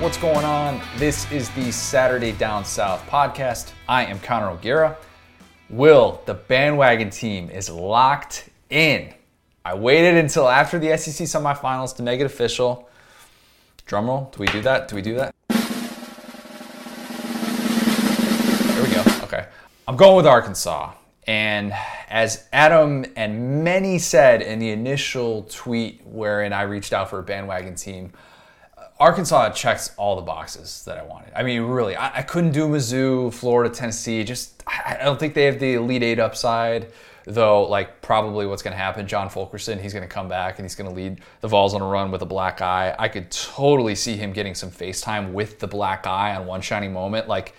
What's going on? This is the Saturday Down South podcast. I am Connor O'Gara. Will, the bandwagon team is locked in. I waited until after the SEC semifinals to make it official. Drumroll, do we do that? Do we do that? There we go. Okay. I'm going with Arkansas. And as Adam and many said in the initial tweet wherein I reached out for a bandwagon team, Arkansas checks all the boxes that I wanted. I mean, really, I, I couldn't do Mizzou, Florida, Tennessee. Just, I, I don't think they have the Elite Eight upside. Though, like, probably what's going to happen, John Fulkerson, he's going to come back and he's going to lead the Vols on a run with a black eye. I could totally see him getting some FaceTime with the black eye on one shining moment. Like,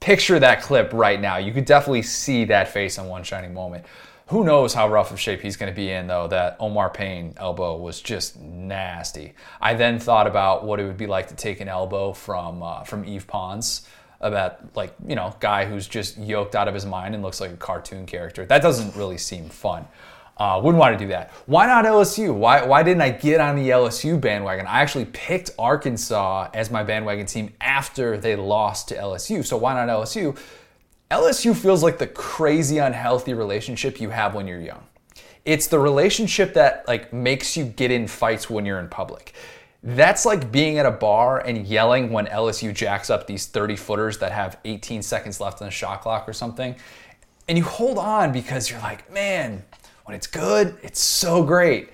picture that clip right now. You could definitely see that face on one shining moment. Who knows how rough of shape he's going to be in, though? That Omar Payne elbow was just nasty. I then thought about what it would be like to take an elbow from uh, from Yves Pons, about like you know guy who's just yoked out of his mind and looks like a cartoon character. That doesn't really seem fun. Uh, wouldn't want to do that. Why not LSU? Why, why didn't I get on the LSU bandwagon? I actually picked Arkansas as my bandwagon team after they lost to LSU. So why not LSU? LSU feels like the crazy unhealthy relationship you have when you're young. It's the relationship that like makes you get in fights when you're in public. That's like being at a bar and yelling when LSU jacks up these 30 footers that have 18 seconds left on the shot clock or something. And you hold on because you're like, man, when it's good, it's so great.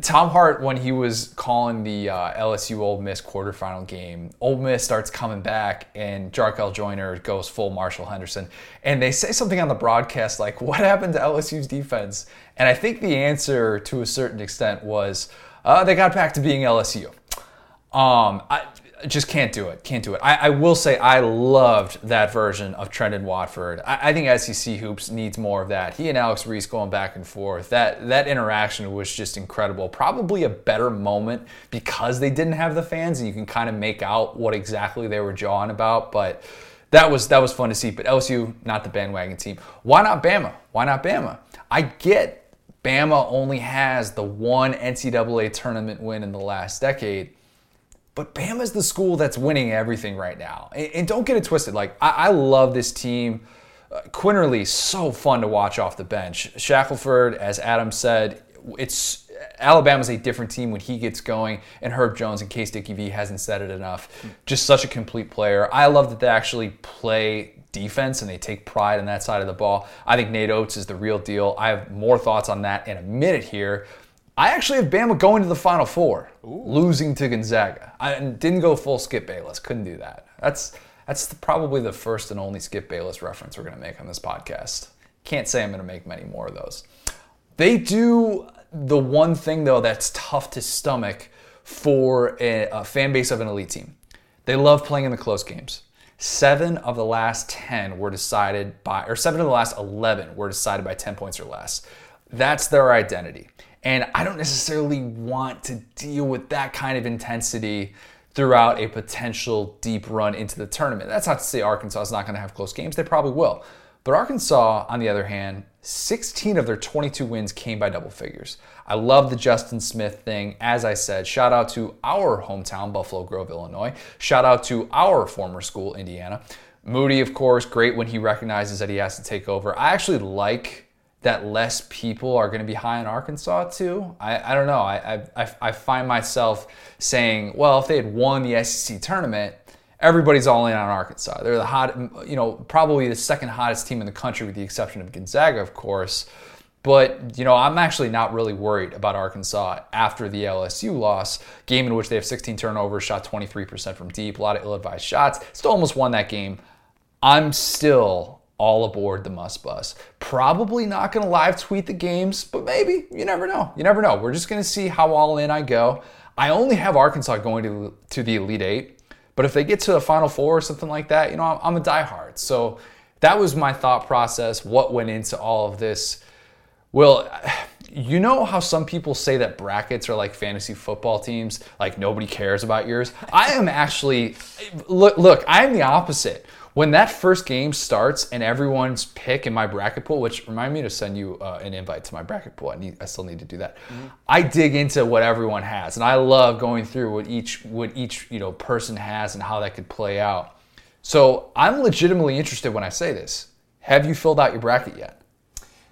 Tom Hart, when he was calling the uh, LSU Ole Miss quarterfinal game, Ole Miss starts coming back, and Jarkel Joiner goes full Marshall Henderson, and they say something on the broadcast like, "What happened to LSU's defense?" And I think the answer, to a certain extent, was uh, they got back to being LSU. Um, I, just can't do it. Can't do it. I, I, will say I loved that version of Trendon Watford. I, I, think SEC hoops needs more of that. He and Alex Reese going back and forth. That that interaction was just incredible. Probably a better moment because they didn't have the fans, and you can kind of make out what exactly they were jawing about. But that was that was fun to see. But LSU, not the bandwagon team. Why not Bama? Why not Bama? I get Bama only has the one NCAA tournament win in the last decade but Bama's the school that's winning everything right now. And, and don't get it twisted. Like, I, I love this team. Uh, Quinerly, so fun to watch off the bench. Shackelford, as Adam said, it's Alabama's a different team when he gets going, and Herb Jones and Case Dickie V hasn't said it enough. Just such a complete player. I love that they actually play defense and they take pride in that side of the ball. I think Nate Oats is the real deal. I have more thoughts on that in a minute here. I actually have Bama going to the Final Four, Ooh. losing to Gonzaga. I didn't go full Skip Bayless. Couldn't do that. That's that's the, probably the first and only Skip Bayless reference we're going to make on this podcast. Can't say I'm going to make many more of those. They do the one thing though that's tough to stomach for a, a fan base of an elite team. They love playing in the close games. Seven of the last 10 were decided by, or seven of the last 11 were decided by 10 points or less. That's their identity. And I don't necessarily want to deal with that kind of intensity throughout a potential deep run into the tournament. That's not to say Arkansas is not going to have close games, they probably will. But Arkansas, on the other hand, 16 of their 22 wins came by double figures. I love the Justin Smith thing. As I said, shout out to our hometown, Buffalo Grove, Illinois. Shout out to our former school, Indiana. Moody, of course, great when he recognizes that he has to take over. I actually like that less people are going to be high in Arkansas too. I, I don't know. I, I, I find myself saying, well, if they had won the SEC tournament, everybody's all in on Arkansas. They're the hot, you know, probably the second hottest team in the country with the exception of Gonzaga, of course. But, you know, I'm actually not really worried about Arkansas after the LSU loss, game in which they have 16 turnovers, shot 23% from deep, a lot of ill advised shots, still almost won that game. I'm still all aboard the Muss Bus. Probably not going to live tweet the games, but maybe. You never know. You never know. We're just going to see how all in I go. I only have Arkansas going to, to the Elite Eight, but if they get to the Final Four or something like that, you know, I'm, I'm a diehard. So that was my thought process, what went into all of this. Well, you know how some people say that brackets are like fantasy football teams, like nobody cares about yours? I am actually, look, look, I am the opposite when that first game starts and everyone's pick in my bracket pool, which remind me to send you uh, an invite to my bracket pool. I need, I still need to do that. Mm-hmm. I dig into what everyone has, and I love going through what each what each you know person has and how that could play out. So I'm legitimately interested when I say this. Have you filled out your bracket yet?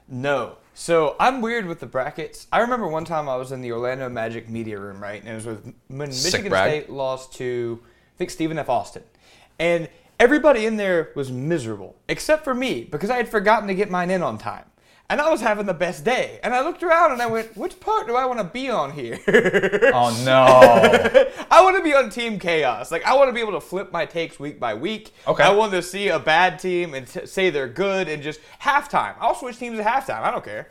No. So I'm weird with the brackets. I remember one time I was in the Orlando Magic media room, right, and it was with when Michigan State lost to I think Stephen F. Austin, and Everybody in there was miserable, except for me, because I had forgotten to get mine in on time. And I was having the best day. And I looked around and I went, which part do I want to be on here? oh, no. I want to be on Team Chaos. Like, I want to be able to flip my takes week by week. Okay. I want to see a bad team and t- say they're good and just halftime. I'll switch teams at halftime. I don't care.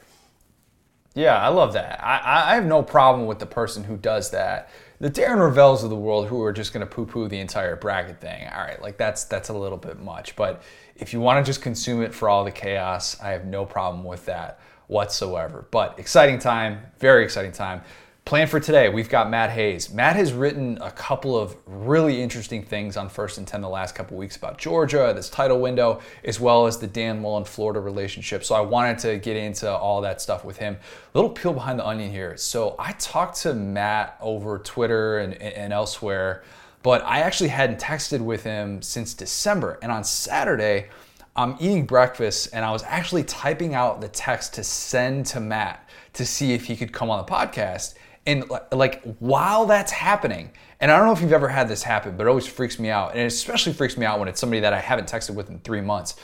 Yeah, I love that. I, I have no problem with the person who does that the Darren Rovell's of the world who are just going to poo-poo the entire bracket thing. All right, like that's that's a little bit much, but if you want to just consume it for all the chaos, I have no problem with that whatsoever. But exciting time, very exciting time. Plan for today, we've got Matt Hayes. Matt has written a couple of really interesting things on First and 10 the last couple weeks about Georgia, this title window, as well as the Dan Mullen Florida relationship. So I wanted to get into all that stuff with him. Little peel behind the onion here. So I talked to Matt over Twitter and, and elsewhere, but I actually hadn't texted with him since December. And on Saturday, I'm eating breakfast and I was actually typing out the text to send to Matt to see if he could come on the podcast. And like while that's happening, and I don't know if you've ever had this happen, but it always freaks me out. And it especially freaks me out when it's somebody that I haven't texted with in three months.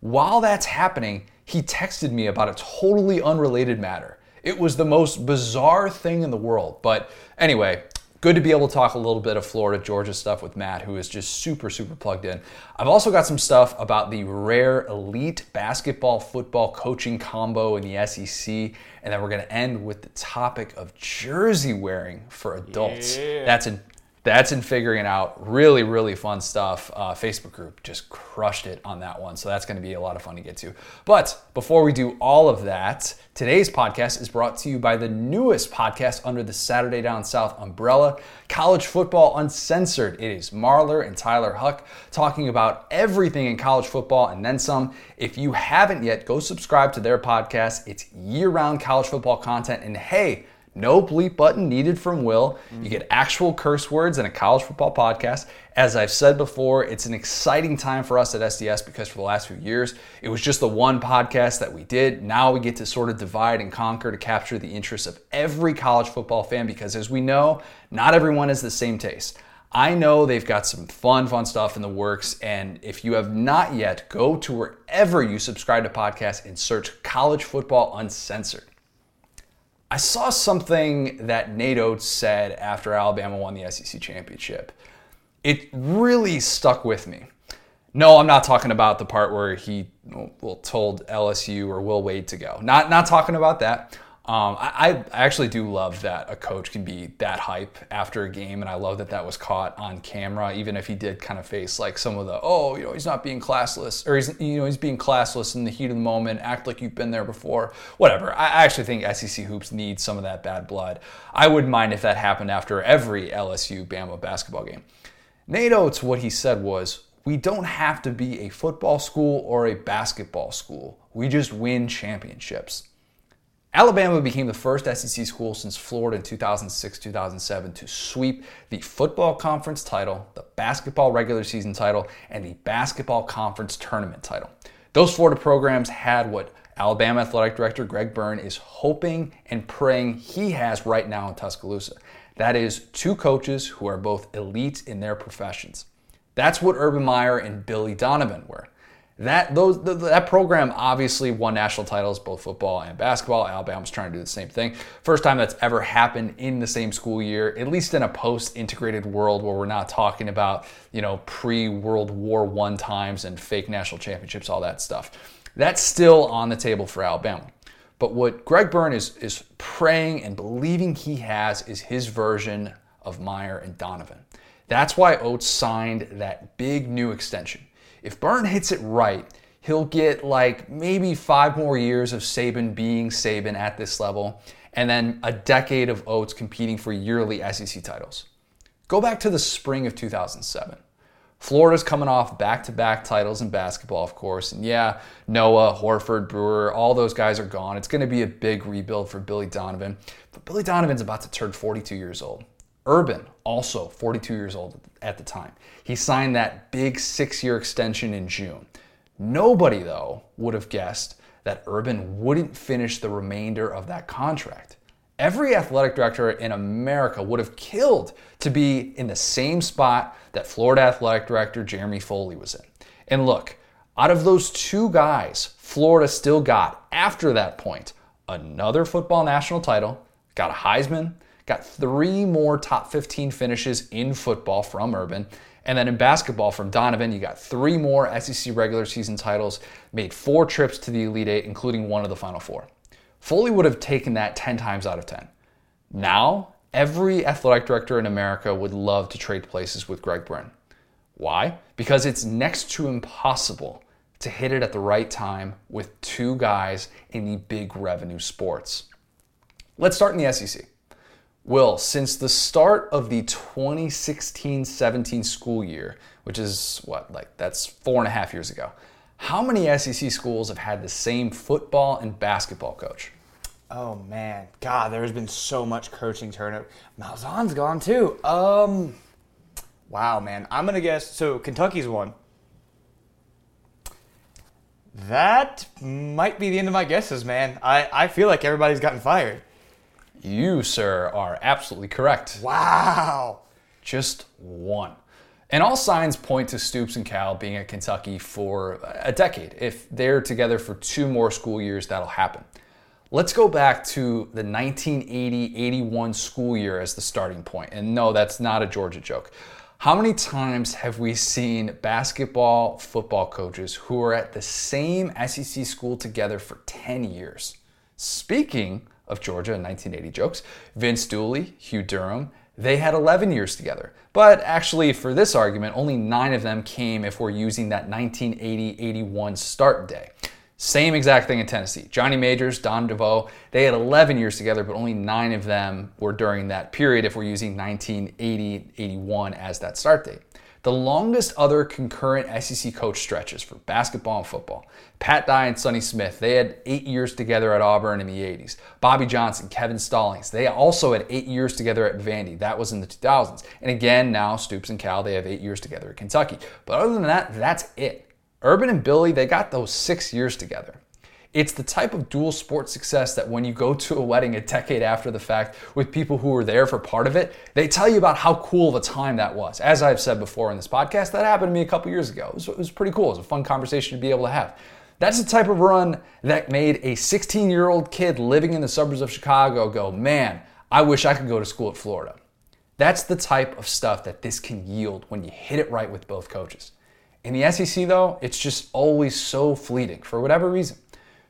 While that's happening, he texted me about a totally unrelated matter. It was the most bizarre thing in the world. But anyway, good to be able to talk a little bit of Florida, Georgia stuff with Matt, who is just super, super plugged in. I've also got some stuff about the rare elite basketball football coaching combo in the SEC. And then we're going to end with the topic of jersey wearing for adults. Yeah. That's in that's in figuring out really really fun stuff. Uh, facebook group just crushed it on that one so that's going to be a lot of fun to get to. But before we do all of that today's podcast is brought to you by the newest podcast under the saturday down south umbrella college football uncensored. It is marler and tyler huck talking about everything in college football and then some. If you haven't yet go subscribe to their podcast. It's year-round college football content and hey no bleep button needed from Will. You get actual curse words in a college football podcast. As I've said before, it's an exciting time for us at SDS because for the last few years, it was just the one podcast that we did. Now we get to sort of divide and conquer to capture the interests of every college football fan because, as we know, not everyone has the same taste. I know they've got some fun, fun stuff in the works. And if you have not yet, go to wherever you subscribe to podcasts and search College Football Uncensored. I saw something that Nate Oats said after Alabama won the SEC championship. It really stuck with me. No, I'm not talking about the part where he well, told LSU or Will Wade to go. Not not talking about that. Um, I, I, actually do love that a coach can be that hype after a game, and I love that that was caught on camera, even if he did kind of face like some of the oh, you know, he's not being classless, or he's you know he's being classless in the heat of the moment, act like you've been there before, whatever. I actually think SEC hoops need some of that bad blood. I wouldn't mind if that happened after every LSU Bama basketball game. Nate Oats, what he said was, we don't have to be a football school or a basketball school. We just win championships. Alabama became the first SEC school since Florida in 2006 2007 to sweep the football conference title, the basketball regular season title, and the basketball conference tournament title. Those Florida programs had what Alabama athletic director Greg Byrne is hoping and praying he has right now in Tuscaloosa. That is two coaches who are both elite in their professions. That's what Urban Meyer and Billy Donovan were. That those that program obviously won national titles, both football and basketball. Alabama's trying to do the same thing. First time that's ever happened in the same school year, at least in a post-integrated world where we're not talking about you know pre-World War One times and fake national championships, all that stuff. That's still on the table for Alabama. But what Greg Byrne is is praying and believing he has is his version of Meyer and Donovan. That's why Oats signed that big new extension. If Byrne hits it right, he'll get like maybe five more years of Saban being Saban at this level, and then a decade of Oats competing for yearly SEC titles. Go back to the spring of 2007. Florida's coming off back to back titles in basketball, of course. And yeah, Noah, Horford, Brewer, all those guys are gone. It's going to be a big rebuild for Billy Donovan. But Billy Donovan's about to turn 42 years old. Urban, also 42 years old at the time. He signed that big six year extension in June. Nobody, though, would have guessed that Urban wouldn't finish the remainder of that contract. Every athletic director in America would have killed to be in the same spot that Florida athletic director Jeremy Foley was in. And look, out of those two guys, Florida still got, after that point, another football national title, got a Heisman, got three more top 15 finishes in football from Urban, and then in basketball from Donovan, you got three more SEC regular season titles, made four trips to the Elite Eight, including one of the Final Four. Foley would have taken that 10 times out of 10. Now, every athletic director in America would love to trade places with Greg Byrne. Why? Because it's next to impossible to hit it at the right time with two guys in the big revenue sports. Let's start in the SEC. Will, since the start of the 2016 17 school year, which is what, like that's four and a half years ago, how many SEC schools have had the same football and basketball coach? Oh man, God, there's been so much coaching turnover. Malzahn's gone too. Um, wow, man, I'm gonna guess. So Kentucky's one. That might be the end of my guesses, man. I, I feel like everybody's gotten fired. You, sir, are absolutely correct. Wow. Just one. And all signs point to Stoops and Cal being at Kentucky for a decade. If they're together for two more school years, that'll happen. Let's go back to the 1980 81 school year as the starting point. And no, that's not a Georgia joke. How many times have we seen basketball, football coaches who are at the same SEC school together for 10 years? Speaking of Georgia in 1980 jokes, Vince Dooley, Hugh Durham, they had 11 years together. But actually, for this argument, only nine of them came if we're using that 1980 81 start day. Same exact thing in Tennessee. Johnny Majors, Don DeVoe, they had 11 years together, but only nine of them were during that period if we're using 1980 81 as that start date. The longest other concurrent SEC coach stretches for basketball and football. Pat Dye and Sonny Smith, they had eight years together at Auburn in the 80s. Bobby Johnson, Kevin Stallings, they also had eight years together at Vandy. That was in the 2000s. And again, now Stoops and Cal, they have eight years together at Kentucky. But other than that, that's it. Urban and Billy, they got those six years together. It's the type of dual sport success that when you go to a wedding a decade after the fact with people who were there for part of it, they tell you about how cool of a time that was. As I've said before in this podcast, that happened to me a couple years ago. It was, it was pretty cool. It was a fun conversation to be able to have. That's the type of run that made a 16 year old kid living in the suburbs of Chicago go, man, I wish I could go to school at Florida. That's the type of stuff that this can yield when you hit it right with both coaches. In the SEC, though, it's just always so fleeting for whatever reason.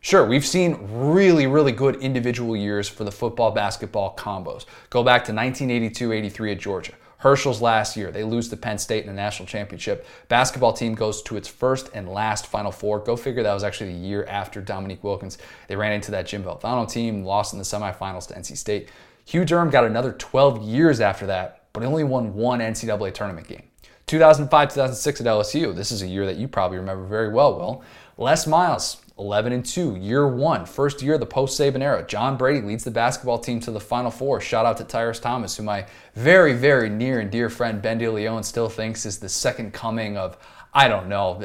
Sure, we've seen really, really good individual years for the football basketball combos. Go back to 1982 83 at Georgia. Herschel's last year, they lose to Penn State in the national championship. Basketball team goes to its first and last Final Four. Go figure that was actually the year after Dominique Wilkins. They ran into that Jim Valvano team, lost in the semifinals to NC State. Hugh Durham got another 12 years after that, but he only won one NCAA tournament game. 2005 2006 at LSU. This is a year that you probably remember very well, Will. Les Miles, 11 and 2, year one, first year of the post Saban era. John Brady leads the basketball team to the Final Four. Shout out to Tyrus Thomas, who my very, very near and dear friend Ben DeLeon still thinks is the second coming of, I don't know,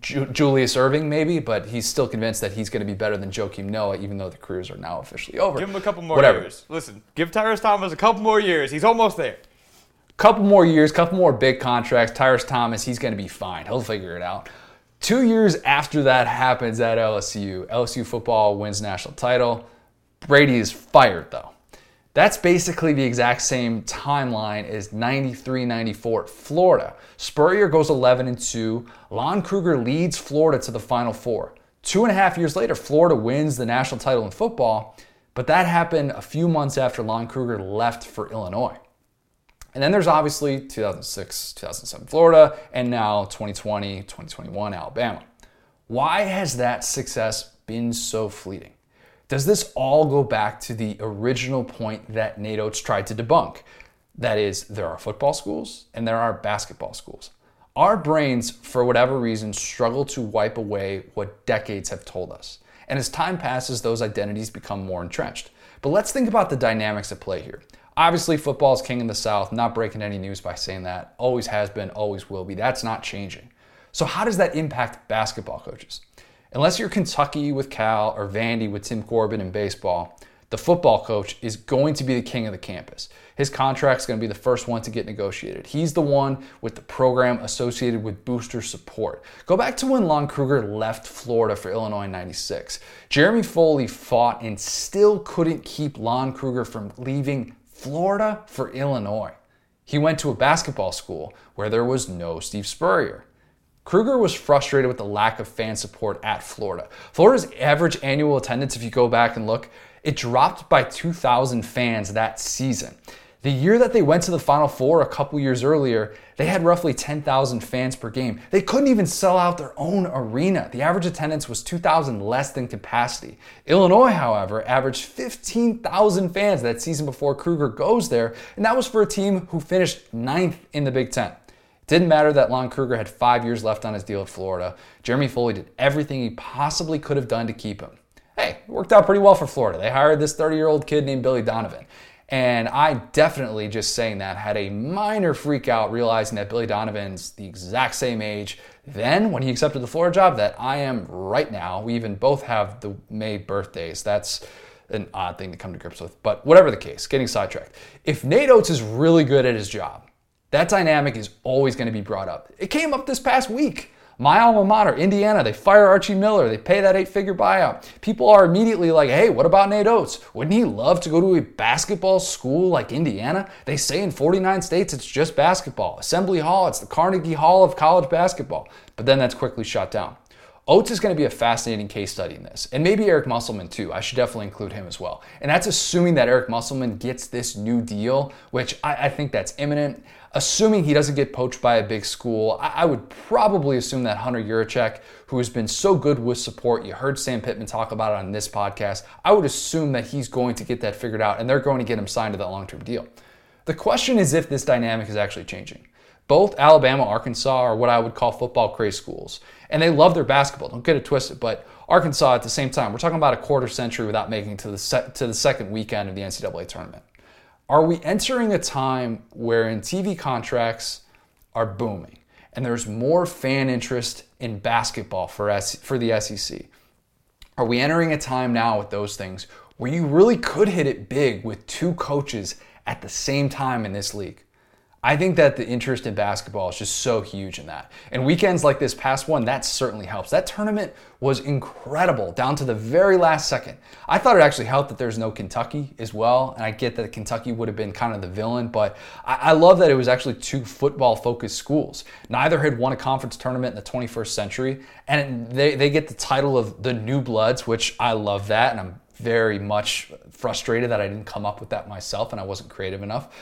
Julius Erving maybe, but he's still convinced that he's going to be better than Joakim Noah, even though the careers are now officially over. Give him a couple more Whatever. years. Listen, give Tyrus Thomas a couple more years. He's almost there. Couple more years, couple more big contracts. Tyrus Thomas, he's going to be fine. He'll figure it out. Two years after that happens at LSU, LSU football wins national title. Brady is fired though. That's basically the exact same timeline as 93 94 Florida. Spurrier goes 11 and 2. Lon Kruger leads Florida to the Final Four. Two and a half years later, Florida wins the national title in football, but that happened a few months after Lon Kruger left for Illinois. And then there's obviously 2006, 2007 Florida, and now 2020, 2021 Alabama. Why has that success been so fleeting? Does this all go back to the original point that Nate tried to debunk? That is, there are football schools and there are basketball schools. Our brains, for whatever reason, struggle to wipe away what decades have told us. And as time passes, those identities become more entrenched. But let's think about the dynamics at play here. Obviously, football is king in the South, not breaking any news by saying that. Always has been, always will be. That's not changing. So, how does that impact basketball coaches? Unless you're Kentucky with Cal or Vandy with Tim Corbin in baseball, the football coach is going to be the king of the campus. His contract's going to be the first one to get negotiated. He's the one with the program associated with booster support. Go back to when Lon Kruger left Florida for Illinois in 96. Jeremy Foley fought and still couldn't keep Lon Kruger from leaving Florida for Illinois. He went to a basketball school where there was no Steve Spurrier. Kruger was frustrated with the lack of fan support at Florida. Florida's average annual attendance, if you go back and look, it dropped by 2,000 fans that season. The year that they went to the Final Four a couple years earlier, they had roughly 10,000 fans per game. They couldn't even sell out their own arena. The average attendance was 2,000 less than capacity. Illinois, however, averaged 15,000 fans that season before Kruger goes there, and that was for a team who finished ninth in the Big Ten. It didn't matter that Lon Kruger had five years left on his deal at Florida. Jeremy Foley did everything he possibly could have done to keep him. Hey, it worked out pretty well for Florida. They hired this 30 year old kid named Billy Donovan. And I definitely, just saying that, had a minor freak out realizing that Billy Donovan's the exact same age then when he accepted the Florida job that I am right now. We even both have the May birthdays. That's an odd thing to come to grips with. But whatever the case, getting sidetracked. If Nate Oats is really good at his job, that dynamic is always going to be brought up. It came up this past week. My alma mater, Indiana, they fire Archie Miller. They pay that eight figure buyout. People are immediately like, hey, what about Nate Oats? Wouldn't he love to go to a basketball school like Indiana? They say in 49 states it's just basketball. Assembly Hall, it's the Carnegie Hall of college basketball. But then that's quickly shut down. Oats is going to be a fascinating case study in this, and maybe Eric Musselman too. I should definitely include him as well. And that's assuming that Eric Musselman gets this new deal, which I, I think that's imminent. Assuming he doesn't get poached by a big school, I, would probably assume that Hunter Yurachek, who has been so good with support, you heard Sam Pittman talk about it on this podcast, I would assume that he's going to get that figured out and they're going to get him signed to that long term deal. The question is if this dynamic is actually changing. Both Alabama, Arkansas are what I would call football craze schools. And they love their basketball. Don't get it twisted. But Arkansas at the same time, we're talking about a quarter century without making to the se- to the second weekend of the NCAA tournament. Are we entering a time wherein TV contracts are booming and there's more fan interest in basketball for, S- for the SEC? Are we entering a time now with those things where you really could hit it big with two coaches at the same time in this league? I think that the interest in basketball is just so huge in that. And weekends like this past one, that certainly helps. That tournament was incredible down to the very last second. I thought it actually helped that there's no Kentucky as well. And I get that Kentucky would have been kind of the villain, but I, I love that it was actually two football focused schools. Neither had won a conference tournament in the 21st century. And they, they get the title of the New Bloods, which I love that. And I'm very much frustrated that I didn't come up with that myself and I wasn't creative enough.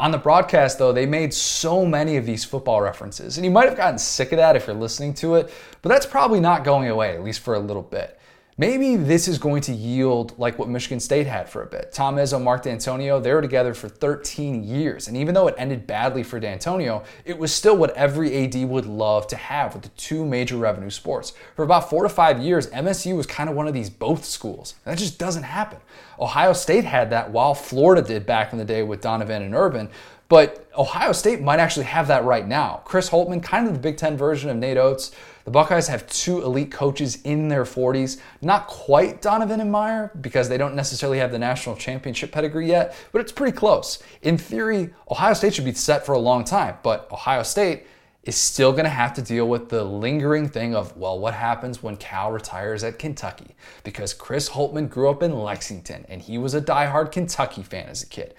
On the broadcast, though, they made so many of these football references, and you might have gotten sick of that if you're listening to it, but that's probably not going away, at least for a little bit. Maybe this is going to yield like what Michigan State had for a bit. Tom Izzo, Mark Dantonio, they were together for 13 years. And even though it ended badly for Dantonio, it was still what every AD would love to have with the two major revenue sports. For about four to five years, MSU was kind of one of these both schools. That just doesn't happen. Ohio State had that while Florida did back in the day with Donovan and Urban. But Ohio State might actually have that right now. Chris Holtmann, kind of the Big Ten version of Nate Oats. The Buckeyes have two elite coaches in their 40s. Not quite Donovan and Meyer because they don't necessarily have the national championship pedigree yet, but it's pretty close. In theory, Ohio State should be set for a long time, but Ohio State is still going to have to deal with the lingering thing of, well, what happens when Cal retires at Kentucky? Because Chris Holtmann grew up in Lexington and he was a diehard Kentucky fan as a kid.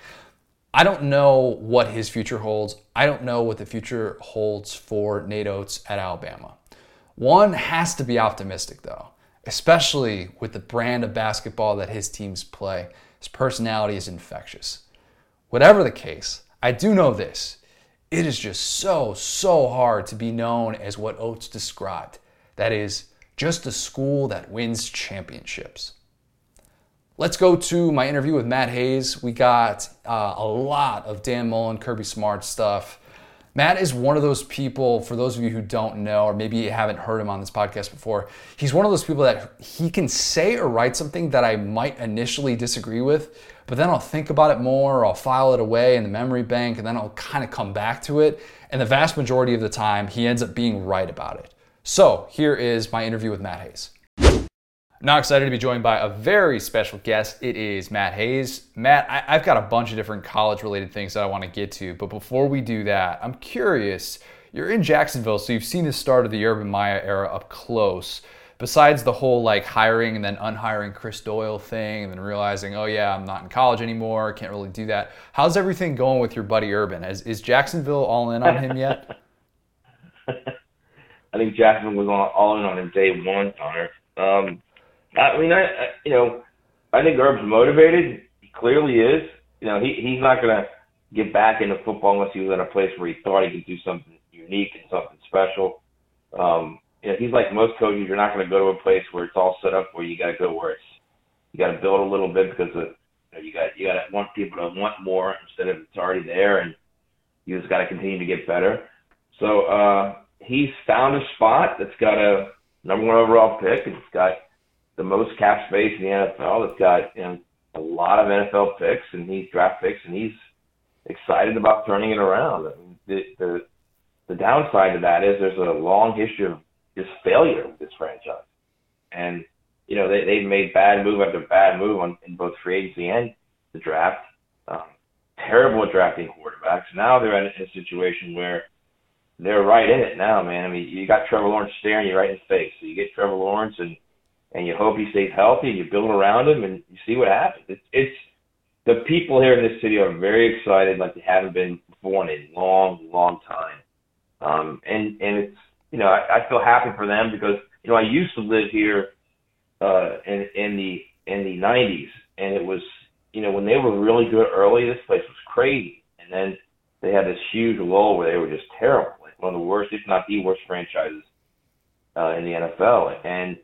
I don't know what his future holds. I don't know what the future holds for Nate Oats at Alabama. One has to be optimistic, though, especially with the brand of basketball that his teams play. His personality is infectious. Whatever the case, I do know this. It is just so, so hard to be known as what Oats described. That is, just a school that wins championships. Let's go to my interview with Matt Hayes. We got uh, a lot of Dan Mullen, Kirby Smart stuff. Matt is one of those people, for those of you who don't know, or maybe you haven't heard him on this podcast before, he's one of those people that he can say or write something that I might initially disagree with, but then I'll think about it more, or I'll file it away in the memory bank, and then I'll kind of come back to it. And the vast majority of the time, he ends up being right about it. So here is my interview with Matt Hayes. Now excited to be joined by a very special guest. It is Matt Hayes. Matt, I, have got a bunch of different college related things that I want to get to, but before we do that, I'm curious. You're in Jacksonville, so you've seen the start of the Urban Meyer era up close. Besides the whole like hiring and then unhiring Chris Doyle thing, and then realizing, oh yeah, I'm not in college anymore, can't really do that. How's everything going with your buddy Urban? Is, is Jacksonville all in on him yet? I think Jacksonville was all, all in on him day one, Connor. Um, I mean, I, I you know, I think Herb's motivated. He clearly is. You know, he he's not gonna get back into football unless he was in a place where he thought he could do something unique and something special. Um, you know, he's like most coaches. You're not to go to a place where it's all set up where you got to go where it's you got to build a little bit because of, you, know, you got you got to want people to want more instead of it's already there, and you just got to continue to get better. So uh, he's found a spot that's got a number one overall pick. And it's got the most cap space in the NFL. It's got you know a lot of NFL picks and he's draft picks, and he's excited about turning it around. The, the the downside to that is there's a long history of just failure with this franchise, and you know they they've made bad move after bad move on in both free agency and the draft. Um, terrible at drafting quarterbacks. Now they're in a situation where they're right in it now, man. I mean, you got Trevor Lawrence staring you right in the face. So you get Trevor Lawrence and and you hope he stays healthy and you build around him and you see what happens. It's, it's the people here in this city are very excited like they haven't been before in a long, long time. Um, and and it's you know I, I feel happy for them because you know I used to live here uh, in in the in the 90s and it was you know when they were really good early this place was crazy and then they had this huge lull where they were just terrible like one of the worst if not the worst franchises uh, in the NFL and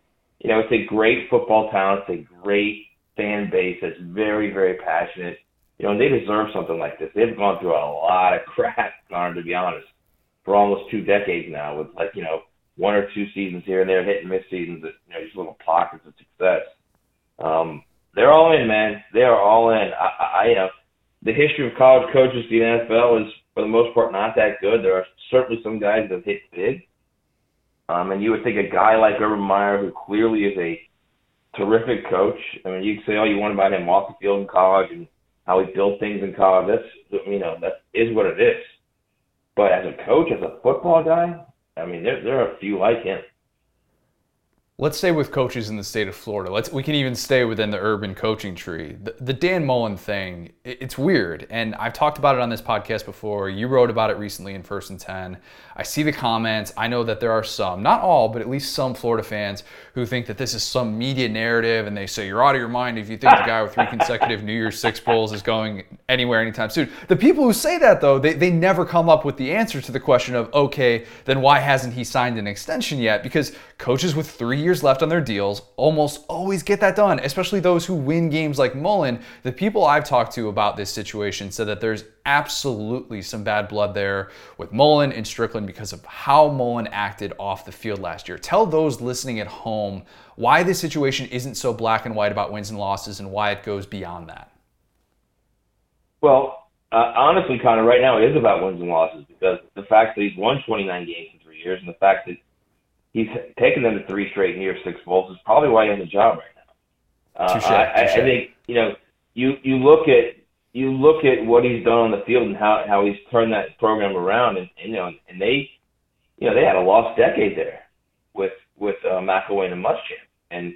you know, it's a great football town. It's a great fan base that's very, very passionate. You know, and they deserve something like this. They've gone through a lot of crap, Garner, to be honest, for almost two decades now, with like you know one or two seasons here and there, hit and miss seasons, you know, just little pockets of success. Um, they're all in, man. They are all in. I, I, you know, the history of college coaches in the NFL is, for the most part, not that good. There are certainly some guys that hit big, um, and you would think a guy like Urban Meyer, who clearly is a terrific coach. I mean, you can say all you want about him off the field in college and how he built things in college. That's you know that is what it is. But as a coach, as a football guy, I mean, there there are a few like him. Let's stay with coaches in the state of Florida. Let's we can even stay within the urban coaching tree. The, the, Dan Mullen thing, it's weird, and I've talked about it on this podcast before. You wrote about it recently in First and Ten. I see the comments. I know that there are some, not all, but at least some Florida fans who think that this is some media narrative, and they say you're out of your mind if you think the guy with three consecutive New Year's Six bowls is going anywhere anytime soon. The people who say that though, they, they never come up with the answer to the question of okay, then why hasn't he signed an extension yet? Because coaches with three years left on their deals almost always get that done, especially those who win games like Mullen. The people I've talked to about this situation said that there's absolutely some bad blood there with Mullen and Stricklin because of how Mullen acted off the field last year. Tell those listening at home why this situation isn't so black and white about wins and losses and why it goes beyond that. Well, uh, honestly, Connor, right now it is about wins and losses because the fact that he's won 29 games in three years and the fact that he's taken them to three straight New Year's Six bowls is probably why he's in the job right now. Uh, touché, I, touché. I think you know you you look at you look at what he's done on the field and how how he's turned that program around, and, and you know and they you know they had a lost decade there with with uh, McElwain and Muschamp, and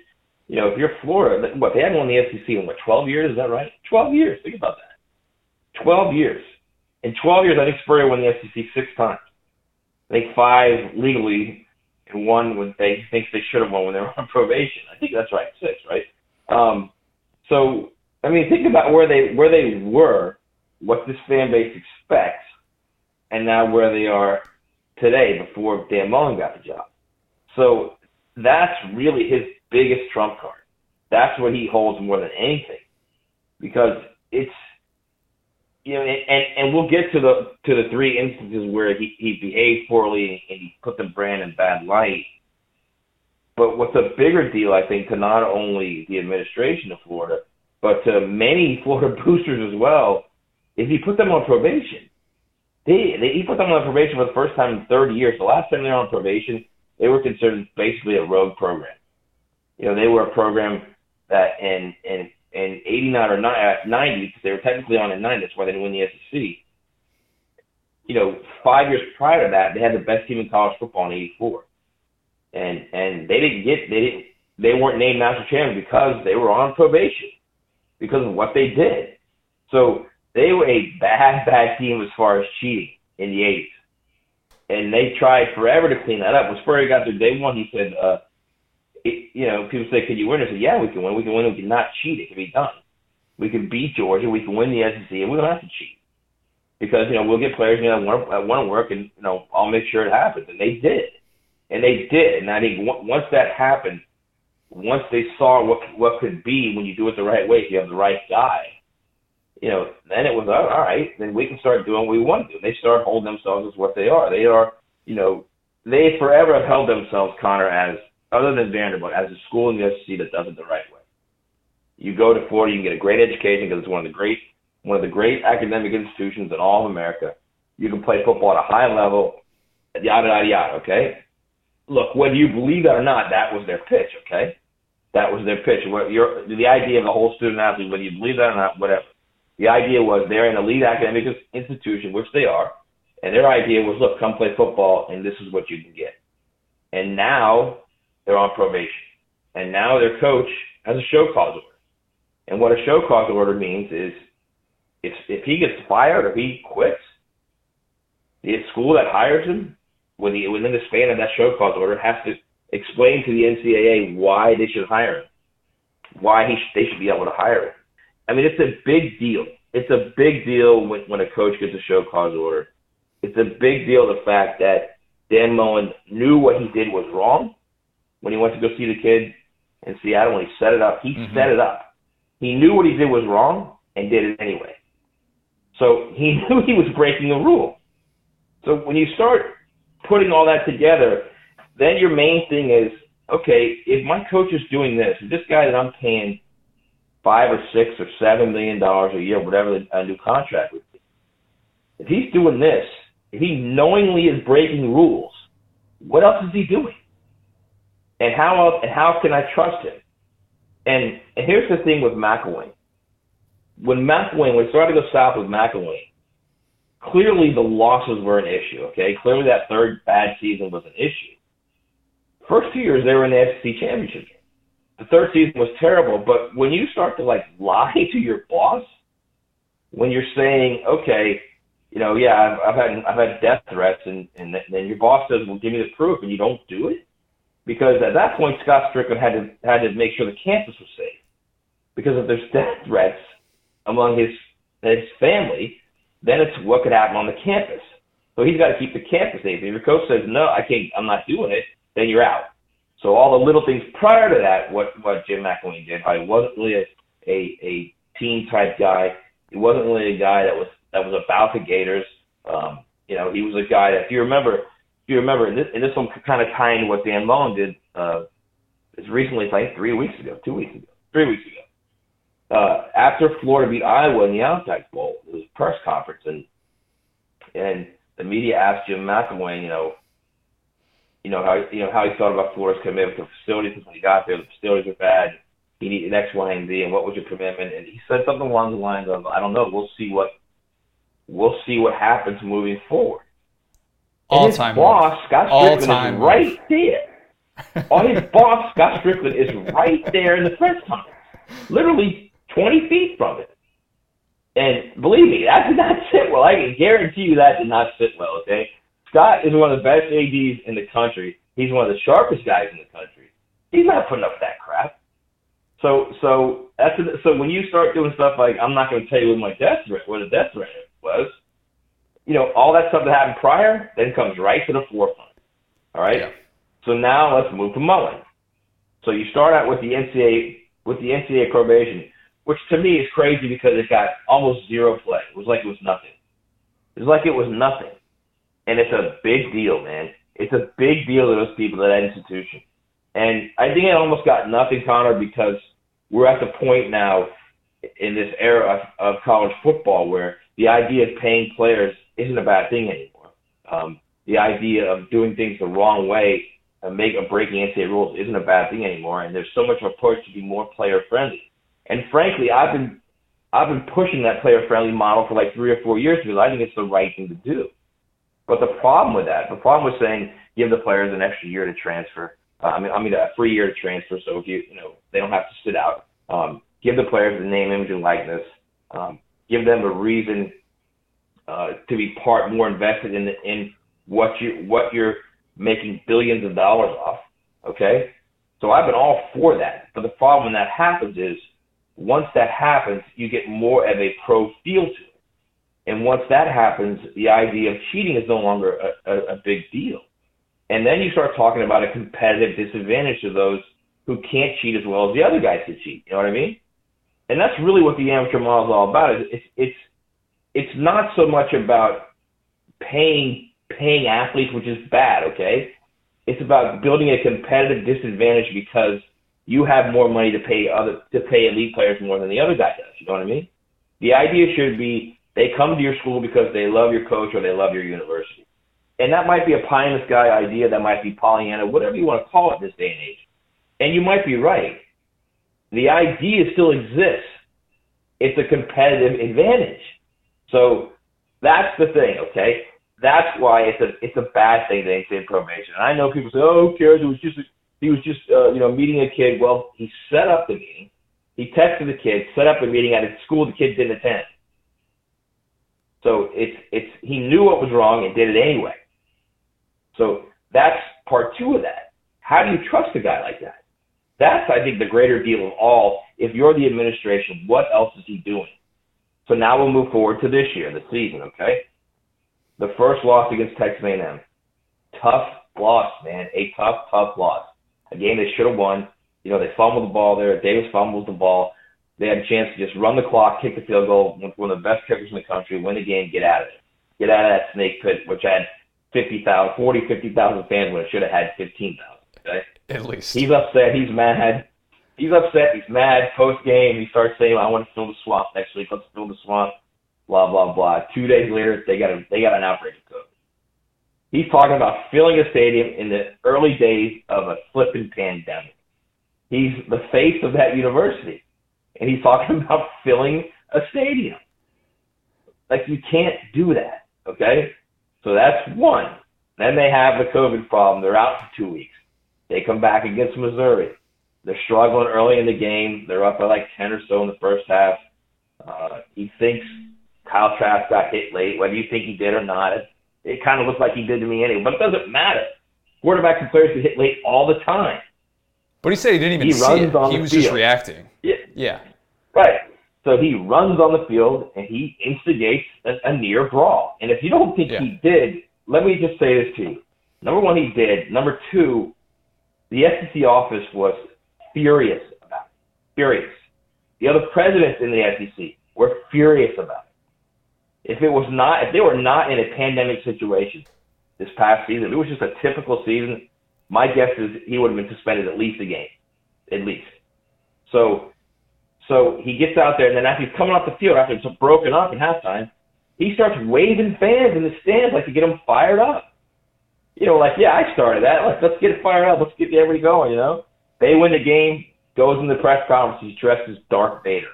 you know if you're Florida, what they haven't won the SEC in what 12 years? Is that right? 12 years. Think about that. 12 years. In 12 years, I think Spurrier won the SEC six times. I think five legally and one when they think they should have won when they were on probation. I think that's right, six, right? Um, so I mean, think about where they where they were, what this fan base expects, and now where they are today before Dan Mullen got the job. So that's really his biggest trump card. That's what he holds more than anything, because it's you know, and and we'll get to the to the three instances where he he behaved poorly and he put the brand in bad light. But what's a bigger deal, I think, to not only the administration of Florida, but to many Florida boosters as well, is he put them on probation. They, they he put them on probation for the first time in 30 years. The last time they were on probation, they were considered basically a rogue program. You know, they were a program that in in in 89 or 90, because they were technically on in 90, that's why they didn't win the SEC. You know, five years prior to that, they had the best team in college football in '84, and and they didn't get they didn't they weren't named national champion because they were on probation because of what they did. So they were a bad bad team as far as cheating in the '80s, and they tried forever to clean that up. When Spurrier got there day one, he said. uh it, you know, people say, "Can you win?" I said, "Yeah, we can win. We can win. We can not cheat. It can be done. We can beat Georgia. We can win the SEC, and we don't have to cheat because you know we'll get players you know want to, want to work, and you know I'll make sure it happens." And they did, and they did. And I think once that happened, once they saw what what could be when you do it the right way, if you have the right guy, you know, then it was oh, all right. Then we can start doing what we want to do. They start holding themselves as what they are. They are, you know, they forever have held themselves, Connor, as other than Vanderbilt, as a school in the SEC that does it the right way. You go to Florida, you can get a great education because it's one of the great one of the great academic institutions in all of America. You can play football at a high level, yada yada yada. Okay, look, whether you believe that or not, that was their pitch. Okay, that was their pitch. What your the idea of the whole student athlete, whether you believe that or not, whatever. The idea was they're an elite academic institution, which they are, and their idea was, look, come play football, and this is what you can get. And now they're on probation. And now their coach has a show cause order. And what a show cause order means is if if he gets fired or he quits, the school that hires him within the span of that show cause order has to explain to the NCAA why they should hire him, why he sh- they should be able to hire him. I mean, it's a big deal. It's a big deal when when a coach gets a show cause order. It's a big deal the fact that Dan Mullen knew what he did was wrong, when he went to go see the kid in Seattle when he set it up. He mm-hmm. set it up. He knew what he did was wrong and did it anyway. So he knew he was breaking a rule. So when you start putting all that together, then your main thing is, okay, if my coach is doing this, if this guy that I'm paying five or six or seven million dollars a year, whatever a new contract would be, if he's doing this, if he knowingly is breaking rules, what else is he doing? And how else, and how can I trust him? And, and here's the thing with McElwain. When McElwain, when it started to go south with McElwain, clearly the losses were an issue. Okay, clearly that third bad season was an issue. First two years they were in the SEC championship. The third season was terrible, but when you start to like lie to your boss, when you're saying, okay, you know, yeah, I've, I've had I've had death threats, and and then your boss says, well, give me the proof, and you don't do it because at that point Scott Stricklin had to had to make sure the campus was safe. Because if there's death threats among his his family, then it's what could happen on the campus. So he's got to keep the campus safe. If your coach says no, I can't, I'm not doing it, then you're out. So all the little things prior to that, what what Jim McElwain did, he wasn't really a a, a team type guy. He wasn't really a guy that was that was about the Gators. Um, you know, he was a guy that if you remember you remember, and this, and this one kind of into what Dan Mullen did uh, as recently, I think three weeks ago, two weeks ago, three weeks ago. Uh, after Florida beat Iowa in the Outback Bowl, it was a press conference, and and the media asked Jim McElwain, you know, you know how you know how he thought about Florida's commitment to facilities when he got there, the facilities were bad. He needed X, Y, and Z, and what was your commitment? And he said something along the lines of, "I don't know. We'll see what we'll see what happens moving forward." All his time boss, Scott Stricklin, is right there. All his boss, Scott Stricklin, is right there in the press conference, literally 20 feet from it. And believe me, that did not sit well. I can guarantee you that did not sit well. Okay, Scott is one of the best ads in the country. He's one of the sharpest guys in the country. He's not putting up that crap. So, so that's a, so when you start doing stuff like I'm not going to tell you what my death threat, what a death threat was you know, all that stuff that happened prior then comes right to the forefront. All right. Yeah. So now let's move to Mullen. So you start out with the NCAA with the NCAA probation, which to me is crazy because it got almost zero play. It was like it was nothing. It was like it was nothing. And it's a big deal, man. It's a big deal to those people at that institution. And I think it almost got nothing, Connor, because we're at the point now in this era of, of college football where the idea of paying players isn't a bad thing anymore. Um, the idea of doing things the wrong way and make a breaking NCAA rules isn't a bad thing anymore. And there's so much of a push to be more player friendly. And frankly, I've been I've been pushing that player friendly model for like three or four years because I think it's the right thing to do. But the problem with that, the problem with saying give the players an extra year to transfer. Uh, I mean, I mean a free year to transfer, so if you you know they don't have to sit out. Um, give the players the name, image, and likeness. Um, give them a reason uh, to be part more invested in the, in what you what you're making billions of dollars off. Okay, so I've been all for that. But the problem when that happens is once that happens, you get more of a pro feel to it. And once that happens, the idea of cheating is no longer a, a, a big deal. And then you start talking about a competitive disadvantage to those who can't cheat as well as the other guys can cheat. You know what I mean? And that's really what the amateur model is all about. It's it's it's not so much about paying paying athletes, which is bad. Okay, it's about building a competitive disadvantage because you have more money to pay other to pay elite players more than the other guy does. You know what I mean? The idea should be they come to your school because they love your coach or they love your university. And that might be a pie in the sky idea, that might be Pollyanna, whatever you want to call it this day and age. And you might be right. The idea still exists. It's a competitive advantage. So that's the thing, okay? That's why it's a it's a bad thing they say probation. And I know people say, "Oh, who cares? It was just he was just uh, you know meeting a kid." Well, he set up the meeting. He texted the kid, set up a meeting at a school the kid didn't attend. So it's it's he knew what was wrong and did it anyway. So that's part two of that. How do you trust a guy like that? That's, I think, the greater deal of all. If you're the administration, what else is he doing? So now we'll move forward to this year, the season, okay? The first loss against Texas A&M. Tough loss, man. A tough, tough loss. A game they should have won. You know, they fumbled the ball there. Davis fumbles the ball. They had a chance to just run the clock, kick the field goal, one of the best kickers in the country, win the game, get out of it. Get out of that snake pit, which had 50,000, 40, 50,000 fans when it should have had 15,000. Okay? At least. He's upset. He's mad. He's upset. He's mad. Post game, he starts saying, "I want to fill the swamp next week. Let's fill the swamp." Blah blah blah. Two days later, they got a they got an outbreak of COVID. He's talking about filling a stadium in the early days of a flipping pandemic. He's the face of that university, and he's talking about filling a stadium. Like you can't do that. Okay, so that's one. Then they have the COVID problem. They're out for two weeks. They come back against Missouri. They're struggling early in the game. They're up by like 10 or so in the first half. Uh, he thinks Kyle Trask got hit late. Whether you think he did or not, it, it kind of looks like he did to me anyway. But it doesn't matter. Quarterbacks and players get hit late all the time. But he said he didn't even he see runs it. On he was field. just reacting. Yeah. Yeah. Right. So he runs on the field and he instigates a, a near brawl. And if you don't think yeah. he did, let me just say this to you. Number one, he did. Number two, the SEC office was furious about it. Furious. The other presidents in the SEC were furious about it. If it was not, if they were not in a pandemic situation this past season, if it was just a typical season, my guess is he would have been suspended at least a game, at least. So, so he gets out there, and then after he's coming off the field, after it's broken up in halftime, he starts waving fans in the stands like to get them fired up you know, like, yeah, I started that. Let's, let's get it fired up. Let's get everybody going, you know? They win the game, goes in the press conference, he's dressed as Darth Vader.